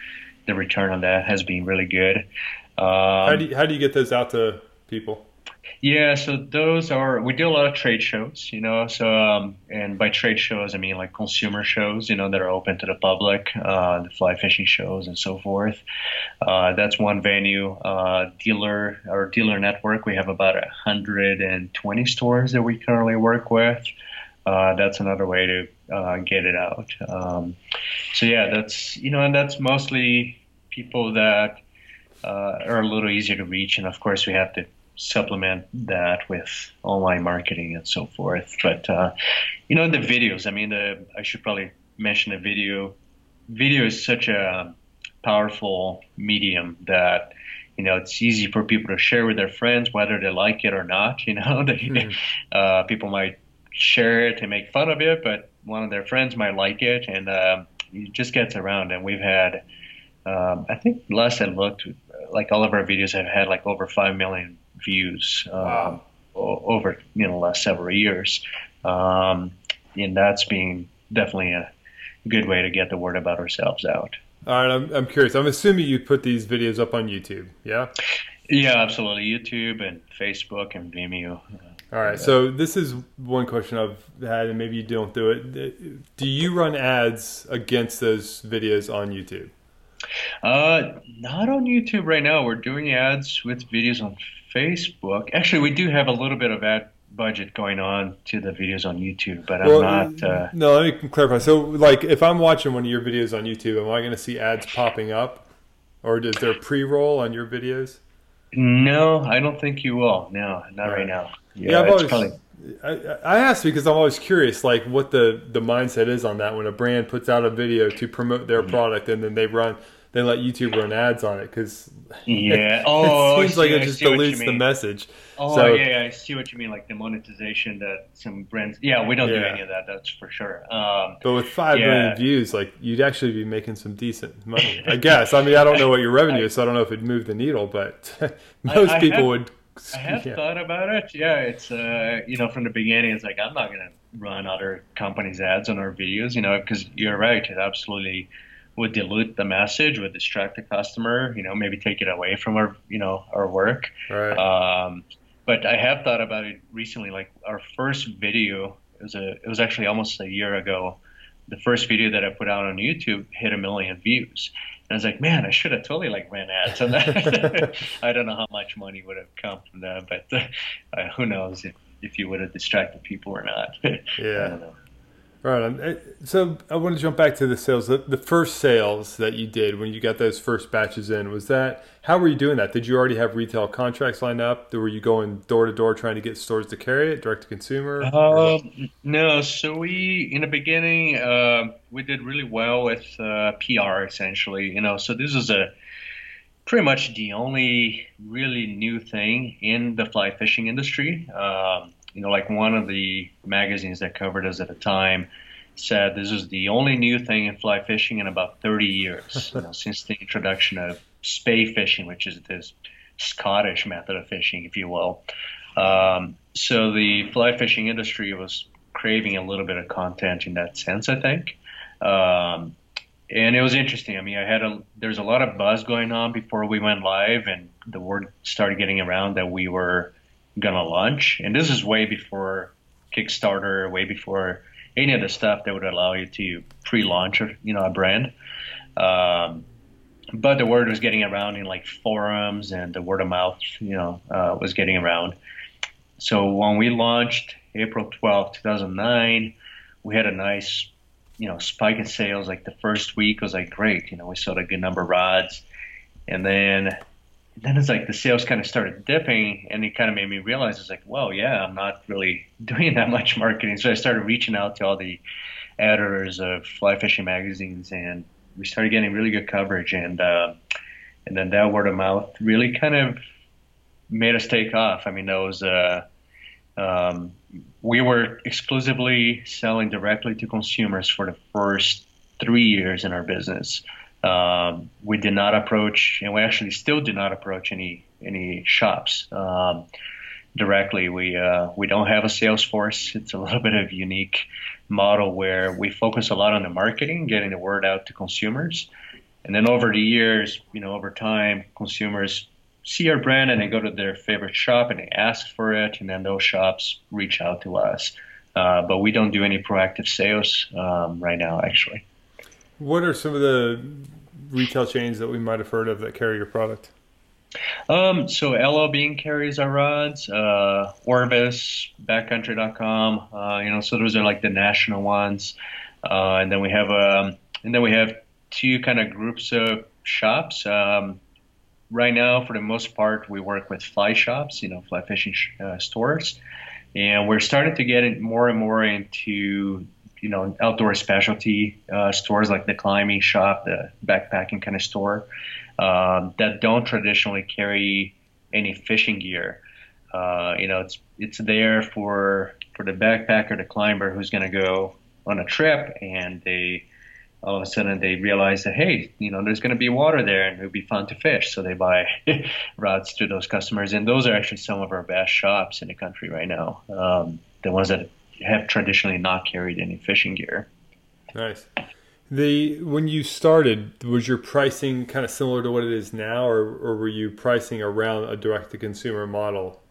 the return on that has been really good. Um, how do you, how do you get those out to people? Yeah, so those are we do a lot of trade shows, you know. So um, and by trade shows I mean like consumer shows, you know, that are open to the public, uh, the fly fishing shows and so forth. Uh, that's one venue. Uh, dealer our dealer network, we have about 120 stores that we currently work with. Uh, that's another way to uh, get it out. Um, so yeah, that's you know, and that's mostly people that uh, are a little easier to reach, and of course we have to supplement that with online marketing and so forth. But uh, you know, the videos. I mean, the, I should probably mention the video. Video is such a powerful medium that you know it's easy for people to share with their friends whether they like it or not. You know, <laughs> they, mm. uh, people might share it and make fun of it, but one of their friends might like it, and uh, it just gets around. And we've had. Um, I think last I looked, like all of our videos have had like over five million views um, wow. over you know the last several years, um, and that's been definitely a good way to get the word about ourselves out. All right, I'm, I'm curious. I'm assuming you put these videos up on YouTube, yeah? Yeah, absolutely. YouTube and Facebook and Vimeo. All right. So this is one question I've had, and maybe you don't do it. Do you run ads against those videos on YouTube? Uh, not on YouTube right now. We're doing ads with videos on Facebook. Actually, we do have a little bit of ad budget going on to the videos on YouTube, but I'm well, not. Uh, no, let me clarify. So, like, if I'm watching one of your videos on YouTube, am I going to see ads popping up, or is there pre-roll on your videos? No, I don't think you will. No, not right, right now. Yeah, yeah I've always. Probably... I, I asked because I'm always curious, like what the the mindset is on that when a brand puts out a video to promote their mm-hmm. product and then they run they let YouTube run ads on it because <laughs> yeah, <laughs> oh, it seems like it just dilutes the message. Oh so, yeah, I see what you mean, like the monetization that some brands. Yeah, we don't yeah. do any of that. That's for sure. Um, but with five yeah. million views, like you'd actually be making some decent money, I guess. I mean, I don't know what your revenue I, is, so I don't know if it'd move the needle, but <laughs> most I, I people have, would. I have yeah. thought about it. Yeah, it's uh, you know from the beginning, it's like I'm not gonna run other companies' ads on our videos, you know, because you're right, it absolutely would dilute the message, would distract the customer, you know, maybe take it away from our, you know, our work. Right. Um, but I have thought about it recently. Like our first video, it was a, it was actually almost a year ago. The first video that I put out on YouTube hit a million views. And I was like, man, I should have totally like ran ads on that. <laughs> I don't know how much money would have come from that, but uh, who knows if, if you would have distracted people or not. <laughs> yeah. Right. So I want to jump back to the sales. The, the, first sales that you did when you got those first batches in was that how were you doing that? Did you already have retail contracts lined up? Were you going door to door trying to get stores to carry it, direct to consumer? Uh, no. So we in the beginning uh, we did really well with uh, PR essentially. You know, so this is a pretty much the only really new thing in the fly fishing industry. Um, you know, like one of the magazines that covered us at the time said this is the only new thing in fly fishing in about 30 years, you know, <laughs> since the introduction of Spey fishing, which is this Scottish method of fishing, if you will. Um, so the fly fishing industry was craving a little bit of content in that sense, I think. Um, and it was interesting. I mean, I had a there's a lot of buzz going on before we went live, and the word started getting around that we were gonna launch. And this is way before Kickstarter, way before any of the stuff that would allow you to pre-launch, you know, a brand. Um, but the word was getting around in like forums, and the word of mouth, you know, uh, was getting around. So when we launched April 12, 2009, we had a nice, you know, spike in sales. Like the first week was like great. You know, we sold a good number of rods, and then then it's like the sales kind of started dipping and it kind of made me realize it's like well yeah i'm not really <laughs> doing that much marketing. So i started reaching out to all the editors of fly fishing magazines and we started getting really good coverage and uh, and then that word of mouth really kind of made us take off. I mean that was uh, um, we were exclusively selling directly to consumers for the first three years in our business um, we did not approach, and we actually still do not approach any any shops. Um, directly. We uh, we don't have a sales force. It's a little <laughs> bit of unique model where we focus a lot on the marketing, getting the word out to consumers, and then over the years, you know, over time, consumers see our brand and they go to their favorite shop and they ask for it, and then those shops reach out to us. Uh, but we don't do any proactive sales um, right now, actually. What are some of the retail chains that we might have heard of that carry your product? Um, so LL Bean carries our rods, uh, Orvis, Backcountry.com. Uh, you know, so those are like the national ones, uh, and then we have um, and then we have two kind of groups of shops. Um, right now, for the most part, we work with fly shops, you know, fly fishing sh- uh, stores, and we're starting to get more and more into you know outdoor specialty uh, stores like the climbing shop, the backpacking kind of store um, that don't traditionally carry any fishing gear. Uh, you know, it's it's there for for the backpacker, the climber who's going to go on a trip, and they all of a sudden they realize that hey, you know, there's going to be water there, and it would be fun to fish. So they buy <laughs> rods to those customers, and those are actually some of our best shops in the country right now. Um, the ones that have traditionally not carried any fishing gear. Nice. The when you started, was your pricing kind of similar to what it is now, or, or were you pricing around a direct to consumer model?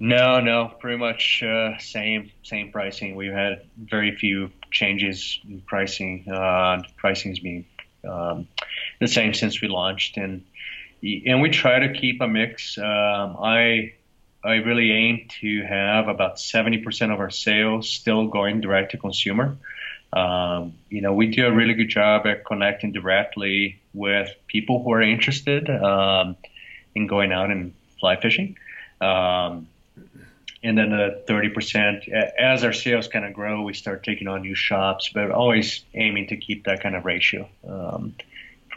No, no, pretty much uh, same same pricing. We've had very few changes in pricing. Uh, pricing's been um, the same since we launched, and and we try to keep a mix. Um, I I really aim to have about 70% of our sales still going direct to consumer. Um, you know, we do a really good job at connecting directly with people who are interested um, in going out and fly fishing. Um, and then the 30%, as our sales kind of grow, we start taking on new shops, but always aiming to keep that kind of ratio um,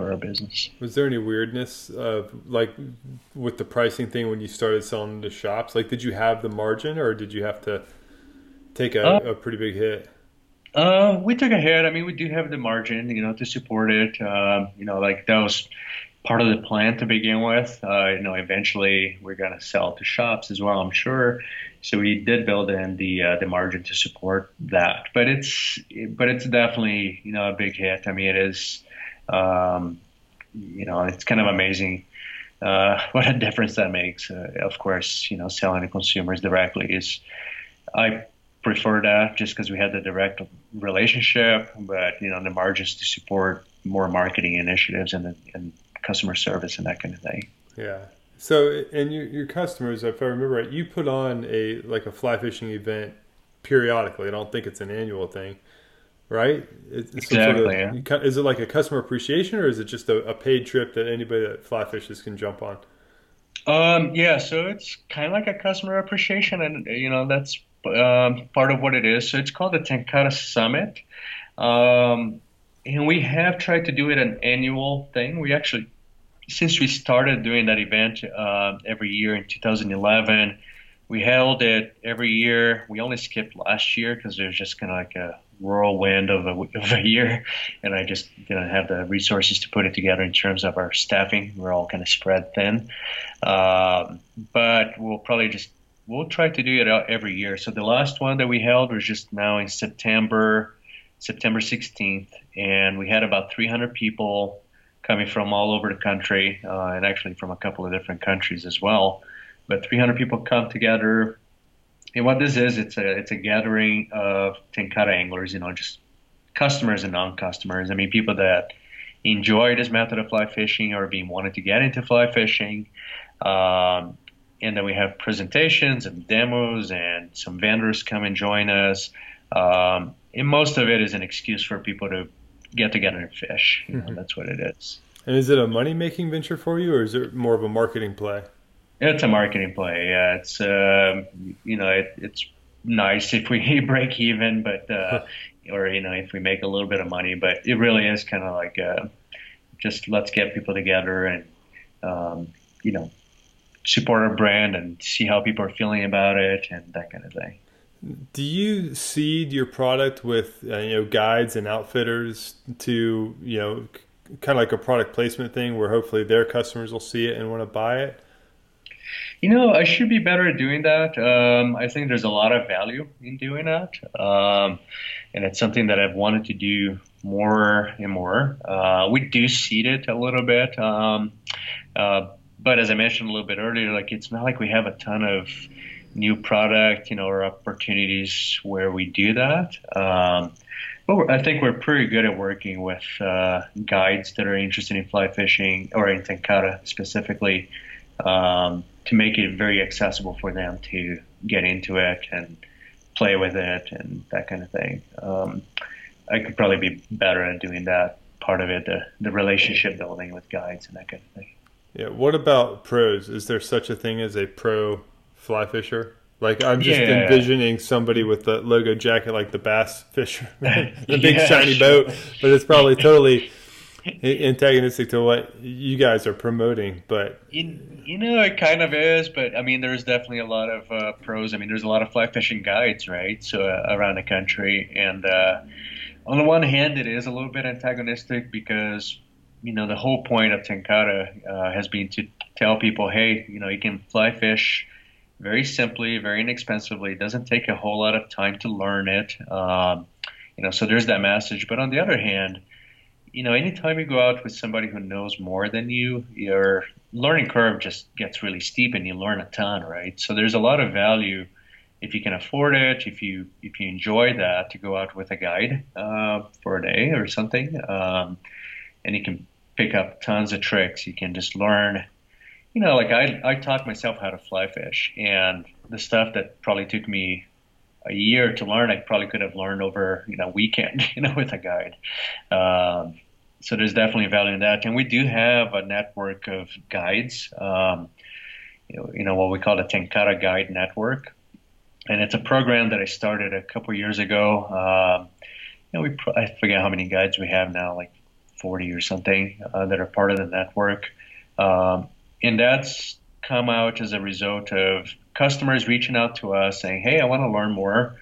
for our business. Was there any weirdness of like with the pricing thing when you started selling to shops? Like, did you have the margin or did you have to take a, uh, a pretty big hit? Uh, we took a hit. I mean, we do have the margin, you know, to support it. Um, you know, like that was part of the plan to begin with. Uh, you know, eventually we're gonna sell to shops as well, I'm sure. So we did build in the uh, the margin to support that. But it's but it's definitely you know a big hit. I mean, it is. Um, you know, it's kind of amazing uh, <laughs> what a difference that makes. Uh, of course, you know, selling to consumers directly is. I prefer that just because we had the direct relationship, but you know the margins to support more marketing initiatives and, and customer service and that kind of thing. Yeah. So, and your, your customers, if I remember right, you put on a like a fly fishing event periodically. I don't think it's an annual thing, right? It's exactly. Sort of, is it like a customer appreciation, or is it just a, a paid trip that anybody that fly fishes can jump on? Um, yeah, so it's kind of like a customer appreciation, and you know that's um, part of what it is. So it's called the Tenkara Summit. Um, and we have tried to do it an annual thing. We actually, since we started doing that event uh, every year in 2011, we held it every year. We only skipped last year because was just kind of like a whirlwind of a, of a year, and I just didn't have the resources to put it together in terms of our staffing. We're all kind of spread thin, um, but we'll probably just we'll try to do it every year. So the last one that we held was just now in September, September 16th, and we had about 300 people coming from all over the country, uh, and actually from a couple of different countries as well. But 300 people come together, and what this is, it's a it's a gathering of tenkara anglers, you know, just customers and non-customers. I mean, people that enjoy this method of fly fishing or being wanted to get into fly fishing. Um, and then we have presentations and demos and some vendors come and join us. Um, and most of it is an excuse for people to get together and fish. You know, mm-hmm. That's what it is. And is it a money making venture for you, or is it more of a marketing play? It's a marketing play. Yeah, it's um, you know it, it's nice if we <laughs> break even, but uh, or you know if we make a little bit of money, but it really is kind of like uh, just let's get people together and um, you know support our brand and see how people are feeling about it and that kind of thing. Do you seed your product with uh, you know guides and outfitters to you know kind of like a product placement thing where hopefully their customers will see it and want to buy it? You know, I should be better at doing that. Um, I think there's a lot of value in doing that. Um, and it's something that I've wanted to do more and more. Uh, we do seed it a little bit. Um, uh, but as I mentioned a little bit earlier, like it's not like we have a ton of new product, you know, or opportunities where we do that. Um, but I think we're pretty good at working with uh, guides that are interested in fly fishing or in tenkara specifically um, to make it very accessible for them to get into it and play with it and that kind of thing. Um, I could probably be better at doing that part of it, the, the relationship building with guides and that kind of thing. Yeah. What about pros? Is there such a thing as a pro fly fisher? Like I'm just yeah. envisioning somebody with the logo jacket, like the bass fisher, <laughs> the big <laughs> yeah, shiny sure. boat, but it's probably totally antagonistic to what you guys are promoting. But you, you know, it kind of is. But I mean, there's definitely a lot of uh, pros. I mean, there's a lot of fly fishing guides, right? So uh, around the country, and uh, on the one hand, it is a little bit antagonistic because you know the whole point of Tenkara uh, has been to tell people, hey, you know, you can fly fish very simply, very inexpensively. It doesn't take a whole lot of time to learn it. Um, you know, so there's that message. But on the other hand, you know, anytime you go out with somebody who knows more than you, your learning curve just gets really steep, and you learn a ton, right? So there's a lot of value if you can afford it, if you if you enjoy that, to go out with a guide uh, for a day or something, um, and you can pick up tons of tricks. You can just learn you know, like I, I taught myself how to fly fish, and the stuff that probably took me a year to learn, I probably could have learned over you know weekend, <laughs> you know, with a guide. Um, so there's definitely value in that, and we do have a network of guides. Um, you know, what we call the Tenkara Guide Network, and it's a program that I started a couple years ago. Um, you know, we I forget how many guides we have now, like 40 or something, uh, that are part of the network. Um, and that's come out as a result of customers reaching out to us saying, "Hey, I want to learn more,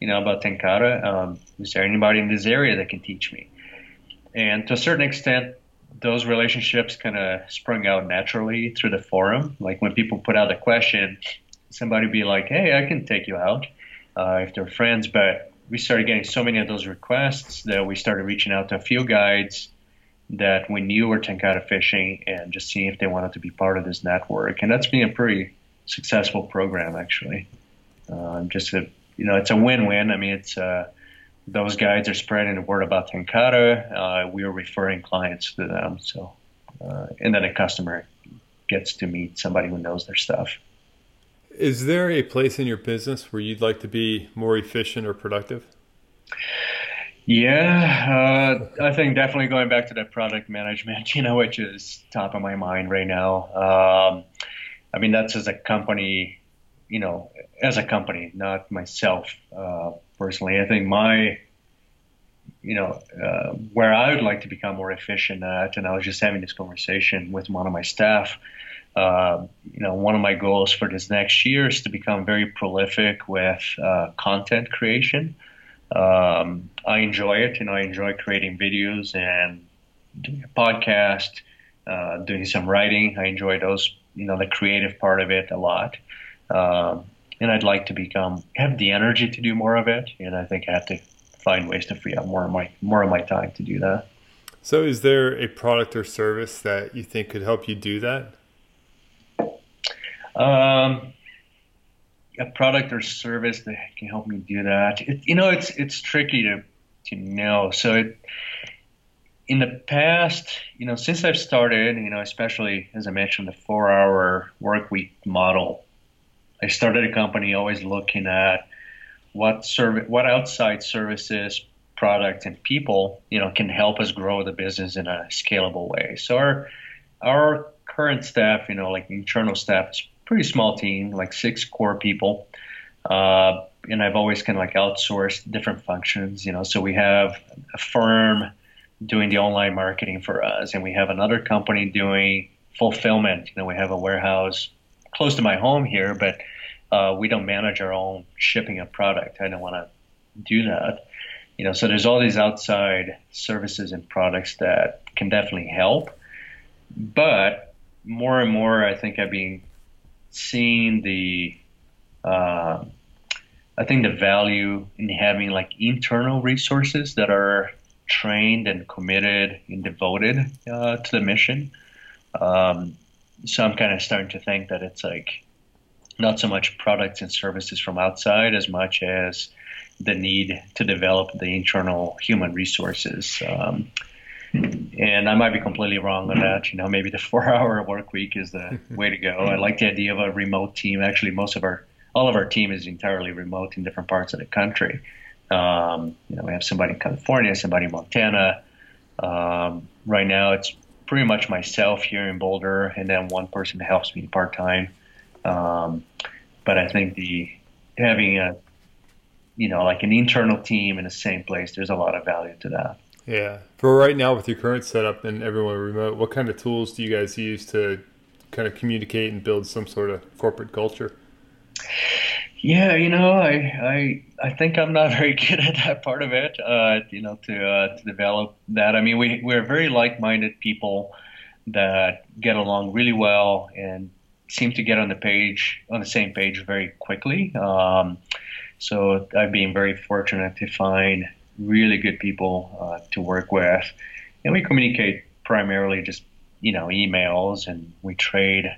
you know, about Tenkara. Um, is there anybody in this area that can teach me?" And to a certain extent, those relationships kind of sprung out naturally through the forum. Like when people put out a question, somebody be like, "Hey, I can take you out," uh, if they're friends. But we started getting so many of those requests that we started reaching out to a few guides that we knew were tenkara fishing and just seeing if they wanted to be part of this network. And that's been a pretty successful program, actually. Um, just a, you know, it's a win-win. I mean, it's uh, those guides are spreading the word about tenkara. Uh, we are referring clients to them. So, uh, and then a customer gets to meet somebody who knows their stuff. Is there a place in your business where you'd like to be more efficient or productive? Yeah, uh, I think definitely going back to that product management, <laughs> you know, which is top of my mind right now. Um, I mean, that's as a company, you know, as a company, not myself uh, personally. I think my, you know, uh, where I would like to become more efficient at, and I was just having this conversation with one of my staff. Uh, you know, one of my goals for this next year is to become very prolific with uh, content creation um, I enjoy it. You know, I enjoy creating videos and doing a podcast, uh, doing some writing. I enjoy those, you know, the creative part of it a lot. Um, and I'd like to become have the energy to do more of it. And I think I have to find ways to free up more of my more of my time to do that. So, is there a product or service that you think could help you do that? Um, a product or service that can help me do that. It, you know, it's it's tricky to to know. So it, in the past, you know, since I've started, you know, especially as I mentioned, the four-hour work week model, I started a company always looking at what service, what outside services, products, and people, you know, can help us grow the business in a scalable way. So our our current staff, you know, like internal staff, is pretty small team, like six core people. Uh, and I've always kind of like outsourced different functions, you know. So we have a firm doing the online marketing for us, and we have another company doing fulfillment. You know, we have a warehouse close to my home here, but uh, we don't manage our own shipping of product. I don't want to do that. You know, so there's all these outside services and products that can definitely help, but more and more, I think I've been seeing the uh, I think the value in having like internal resources that are trained and committed and devoted uh, to the mission. Um, so I'm kind of starting to think that it's like not so much products and services from outside as much as the need to develop the internal human resources. Um, and I might be completely wrong on that. You know, maybe the <laughs> four-hour work week is the <laughs> way to go. I like the idea of a remote team. Actually, most of our all of our team is entirely remote in different parts of the country. Um, you know, we have somebody in California, somebody in Montana. Um, right now, it's pretty much myself here in Boulder, and then one person helps me part time. Um, but I think the having a you know like an internal team in the same place, there's a lot of value to that. Yeah. For right now, with your current setup and everyone remote, what kind of tools do you guys use to kind of communicate and build some sort of corporate culture? Yeah, you know, I I I think I'm not <laughs> very good at that part of it. Uh, you know, to uh, to develop that. I mean, we we're very like-minded people that get along really well and seem to get on the page on the same page very quickly. Um, so I've been very fortunate to find really good people uh, to work with, and we communicate primarily just you know emails, and we trade.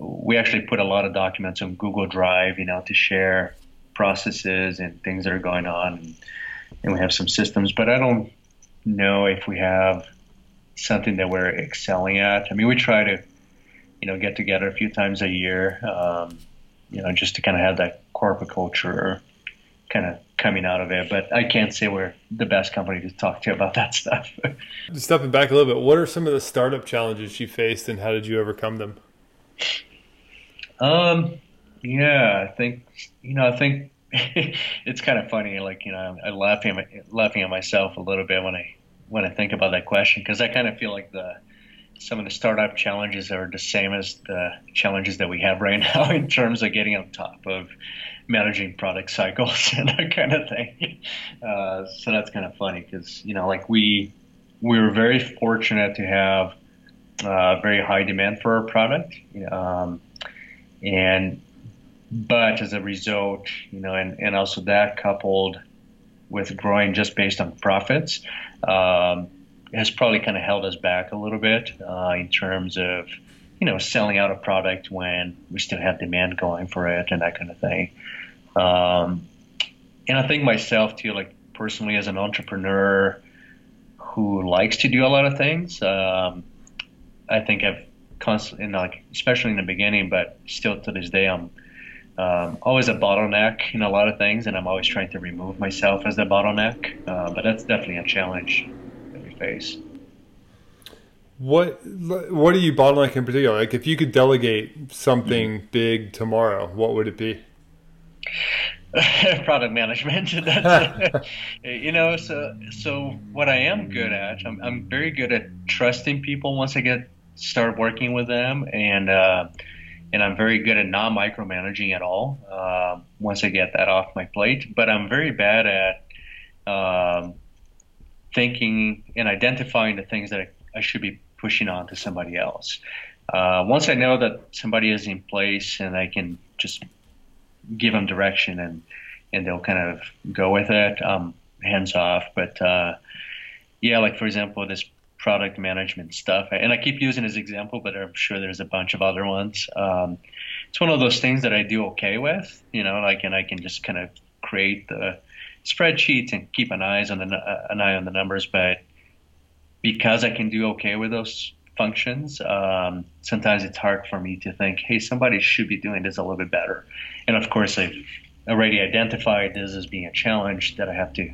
We actually put a lot of documents on Google Drive, you know, to share processes and things that are going on, and, we have some systems. But I don't know if we have something that we're excelling at. I mean, we try to, you know, get together a few times a year, um, you know, just to kind of have that corporate culture kind of coming out of it. But I can't say we're the best company to talk to about that stuff. <laughs> Stepping back a little bit, what are some of the startup challenges you faced, and how did you overcome them? Um, yeah, I think you know, I think <laughs> it's kind of funny. Like you know, I'm laughing at, laughing at myself a little bit when I when I think about that question because I kind of feel like the some of the startup challenges are the same as the challenges that we have right <laughs> now in terms of getting on top of managing product cycles <laughs> and that kind of thing. Uh, so that's kind of funny because you know, like we we were very fortunate to have uh, very high demand for our product, um, and but as a result, you know, and, and also that coupled with growing just based on profits um, has probably kind of held us back a little bit uh, in terms of you know selling out a product when we still have demand going for it and that kind of thing. Um, and I think myself too, like personally as an entrepreneur who likes to do a lot of things, um, I think I've constantly, like especially in the beginning, but still to this day, I'm um, always a bottleneck in a lot of things, and I'm always trying to remove myself as the bottleneck. Uh, but that's definitely a challenge that we face. What what are you bottleneck in particular? Like, if you could delegate something mm-hmm. big tomorrow, what would it be? <laughs> product management. <laughs> That's, <laughs> you know, so so what I am good at, I'm, I'm very good at trusting people once I get start working with them, and uh, and I'm very good at not micromanaging at all uh, once I get that off my plate. But I'm very bad at um, thinking and identifying the things that I, I, should be pushing on to somebody else. Uh, once I know that somebody is in place and I can just give them direction and and they'll kind of go with it, um, hands off. But uh, yeah, like for example, this product management stuff. And I keep using as example, but I'm sure there's a bunch of other ones. Um, it's one of those things that I do okay with, you know, like, and I can just kind of create the spreadsheets and keep an eyes on the uh, an eye on the numbers. But because I can do okay with those functions, um, sometimes it's hard for me to think, hey, somebody should be doing this a little bit better. And of course, I've already identified this as being a challenge that I have to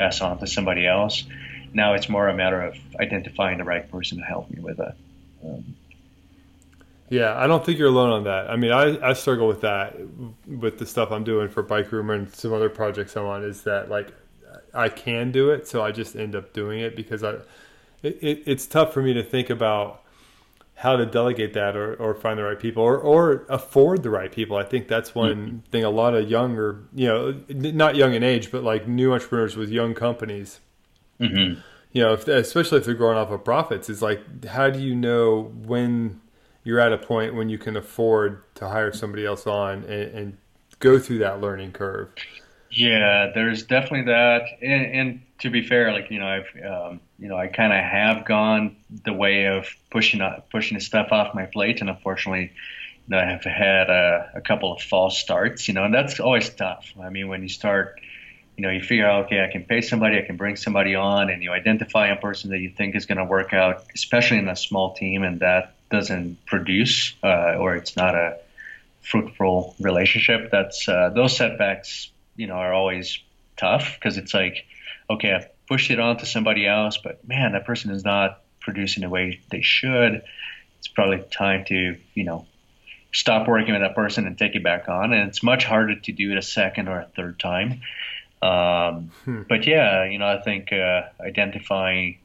pass on to somebody else now it's more a matter of identifying the right person to help me with it. Um, yeah, I don't think you're alone on that. I mean, I, I struggle with that with the stuff I'm doing for Bike Rumor and some other projects I'm on. Is that like I can do it, so I just end up doing it because I it, it, it's tough for me to think about how to delegate that or, or find the right people or, or afford the right people. I think that's one mm-hmm. thing a lot of younger, you know, not young in age, but like new entrepreneurs with young companies Mm-hmm. You know, if, especially if they're growing off of profits, it's like how do you know when you're at a point when you can afford to hire somebody else on and, and go through that learning curve. Yeah, there's definitely that, and, and to be fair, like you know, I've um, you know, I kind of have gone the way of pushing pushing the stuff off my plate, and unfortunately, you know, I have had a, a couple of false starts, you know, and that's always tough. I mean, when you start, you know, you figure out, okay, I can pay somebody, I can bring somebody on, and you identify a person that you think is going to work out, especially in a small team, and that doesn't produce uh, or it's not a fruitful relationship. That's uh, those setbacks you know are always tough because it's like okay i pushed it on to somebody else but man that person is not producing the way they should it's probably time to you know stop working with that person and take it back on and it's much harder to do it a second or a third time um, hmm. but yeah you know i think uh, identifying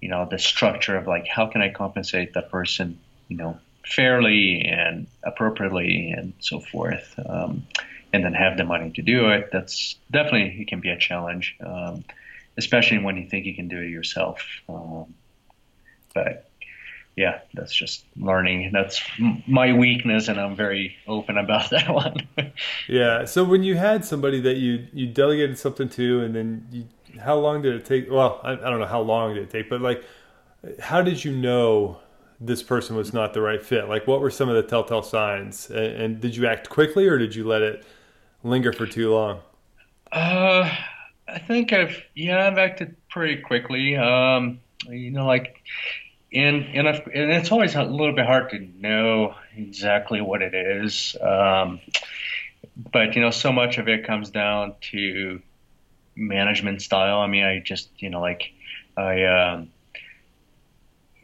you know the structure of like how can i compensate that person you know fairly and appropriately and so forth um, and then have the money to do it, that's definitely it can be a challenge, um, especially when you think you can do it yourself. Um, but yeah, that's just learning. That's my weakness, and I'm very open about <laughs> that one. yeah. So when you had somebody that you you delegated something to, and then you, how long did it take? Well, I, I don't know how long did it take, but like, how did you know this person was not the right fit? Like, what were some of the telltale signs? And, and did you act quickly, or did you let it? linger for too long? Uh, I think I've yeah I've acted pretty quickly. Um, you know, like and and I've, and it's always a little bit hard to know exactly what it is. Um, but you know, so much of it comes down to management style. I mean, I just you know like I um,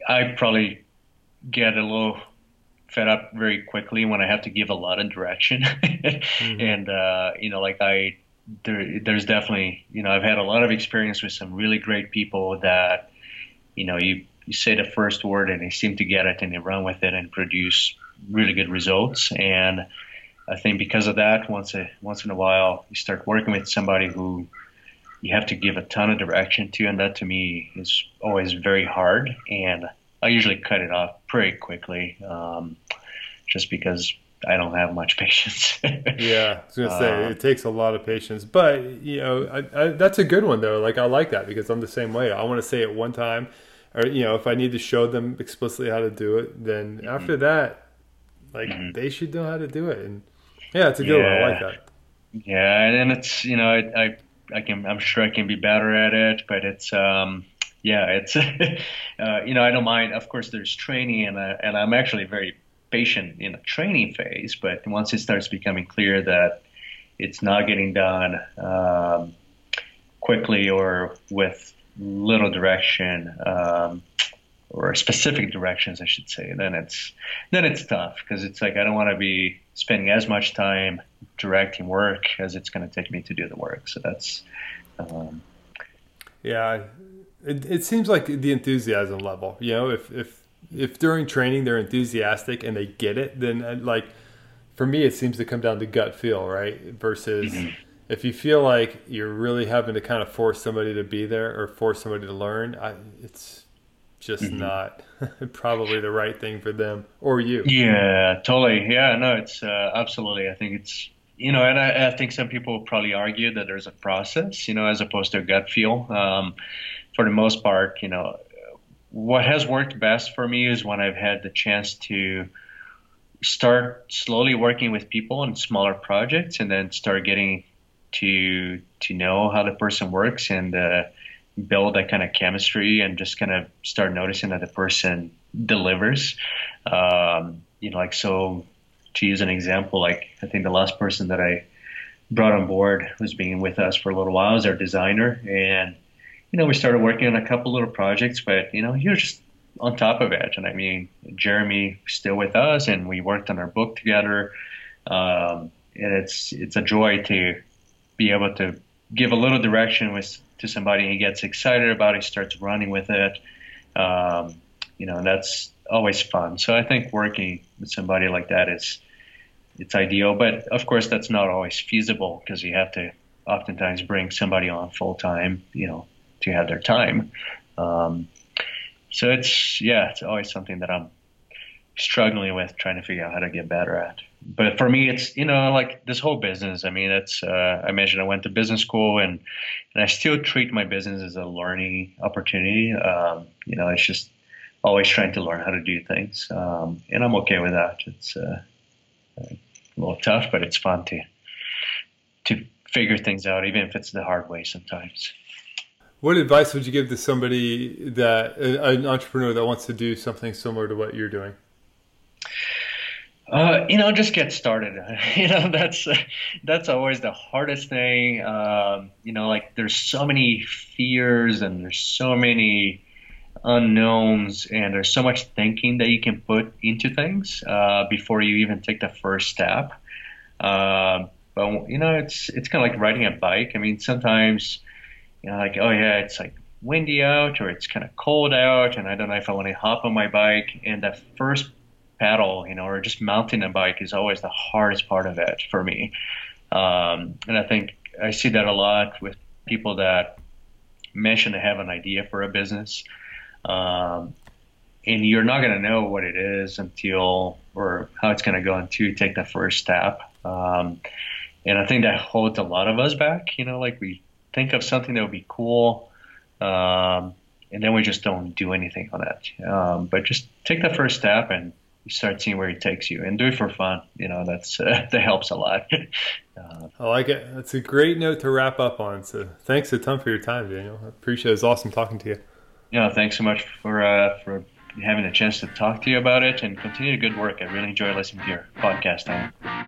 I probably get a little fed up very quickly when I have to give a lot of direction. <laughs> mm-hmm. And, uh, you know, like I, there, there's definitely, you know, I've had a lot of experience with some really great people that, you know, you, you say the first word and they seem to get it and they run with it and produce really good results. And I think because of that, once a, once in a while, you start working with somebody who you have to give a ton of direction to, and that to me is always very hard. And I usually cut it off pretty quickly, um, just because I don't have much <laughs> patience. yeah, I was gonna say uh, it takes a lot of patience, but you know I, I, that's a good one though. Like I like that because I'm the same way. I want to say it one time, or you know if I need to show them explicitly how to do it, then mm-hmm. after that, like mm-hmm. they should know how to do it. And yeah, it's a good yeah. one. I like that. Yeah, and it's you know I, I I can I'm sure I can be better at it, but it's um yeah, it's <laughs> uh, you know I don't mind. Of course, there's training, and uh, and I'm actually very patient in the training phase. But once it starts becoming clear that it's not getting done um, quickly or with little direction um, or specific directions, I should say, then it's then it's tough because it's like I don't want to be spending as much time directing work as it's going to take me to do the work. So that's um, yeah it, it seems like the enthusiasm level. You know, if if if during training they're enthusiastic and they get it, then uh, like for me it seems to come down to gut feel, right? Versus mm-hmm. If you feel like you're really having to kind of force somebody to be there or force somebody to learn, I, it's just mm-hmm. not <laughs> probably the right thing for them or you. Yeah, totally. Yeah, no, it's uh, absolutely. I think it's you know, and I, I, think some people probably argue that there's a process, you know, as opposed to a gut feel. Um, for the most part, you know, what has worked best for me is when I've had the chance to start slowly working with people on smaller projects and then start getting to to know how the person works and uh, build that kind of chemistry and just kind of start noticing that the person delivers. Um, you know, like so to use an example, like I think the last person that I brought on board who's been with us for a little while is our designer and you know, we started working on a couple little projects, but you know, he was just on top of it. And I mean, Jeremy still with us, and we worked on our book together. Um, and it's it's a joy to be able to give a little direction with to somebody. He gets excited about it, he starts running with it. Um, you know, that's always fun. So I think working with somebody like that is it's ideal. But of course, that's not always feasible because you have to oftentimes bring somebody on full time. You know, to have their time. Um, so it's yeah, it's always something that I'm struggling with trying to figure out how to get better at. But for me, it's you know like this whole business. I mean, it's uh, I mentioned I went to business school and and I still treat my business as a learning opportunity. Um, you know, it's just always trying to learn how to do things, um, and I'm okay with that. It's uh, a little tough, but it's fun to to figure things out, even if it's the hard way sometimes. What advice would you give to somebody that an entrepreneur that wants to do something similar to what you're doing? Uh, you know, just get started. <laughs> you know, that's that's always the hardest thing. Um, you know, like there's so many fears and there's so many unknowns and there's so much thinking that you can put into things uh, before you even take the first step. Uh, but you know, it's it's kind of like riding a bike. I mean, sometimes you know, like oh yeah, it's like windy out or it's kind of cold out, and I don't know if I want to hop on my bike. And the first paddle, you know, or just mounting a bike is always the hardest part of it for me. Um, and I think I see that a lot with people that mention they have an idea for a business. Um, and you're not going to know what it is until or how it's going to go until you take the first step. Um, and I think that holds a lot of us back. You know, like we think of something that would be cool, um, and then we just don't do anything on it. Um, but just take the first step and start seeing where it takes you, and do it for fun. You know, that's uh, <laughs> that helps a lot. <laughs> uh, I like it. That's a great note to wrap up on. So thanks a ton for your time, Daniel. I appreciate it. It's awesome talking to you. Yeah, thanks so much for uh, for having a chance to talk to you about it and continue the good work. I really enjoy listening to your podcast.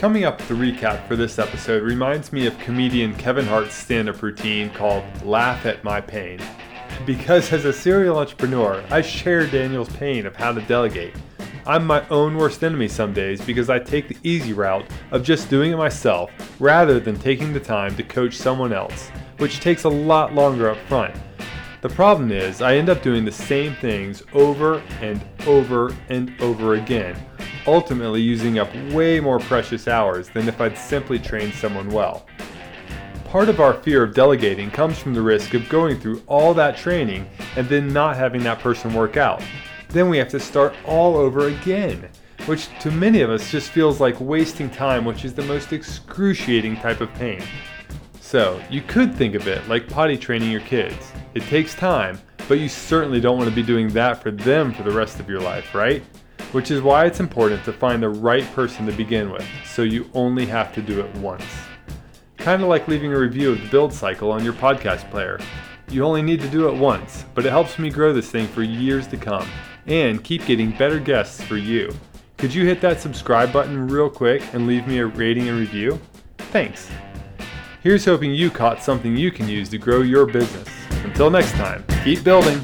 Coming up, the recap for this episode reminds me of comedian Kevin Hart's stand up routine called Laugh at My Pain. Because as a serial entrepreneur, I share Daniel's pain of how to delegate. I'm my own worst enemy some days because I take the easy route of just doing it myself rather than taking the time to coach someone else, which takes a lot longer up front. The problem is, I end up doing the same things over and over and over again ultimately using up way more precious hours than if I'd simply trained someone well. Part of our fear of delegating comes from the risk of going through all that training and then not having that person work out. Then we have to start all over again, which to many of us just feels like wasting time, which is the most excruciating type of pain. So, you could think of it like potty training your kids. It takes time, but you certainly don't want to be doing that for them for the rest of your life, right? Which is why it's important to find the right person to begin with, so you only have to do it once. Kind of like leaving a review of the build cycle on your podcast player. You only need to do it once, but it helps me grow this thing for years to come and keep getting better guests for you. Could you hit that subscribe button real quick and leave me a rating and review? Thanks. Here's hoping you caught something you can use to grow your business. Until next time, keep building.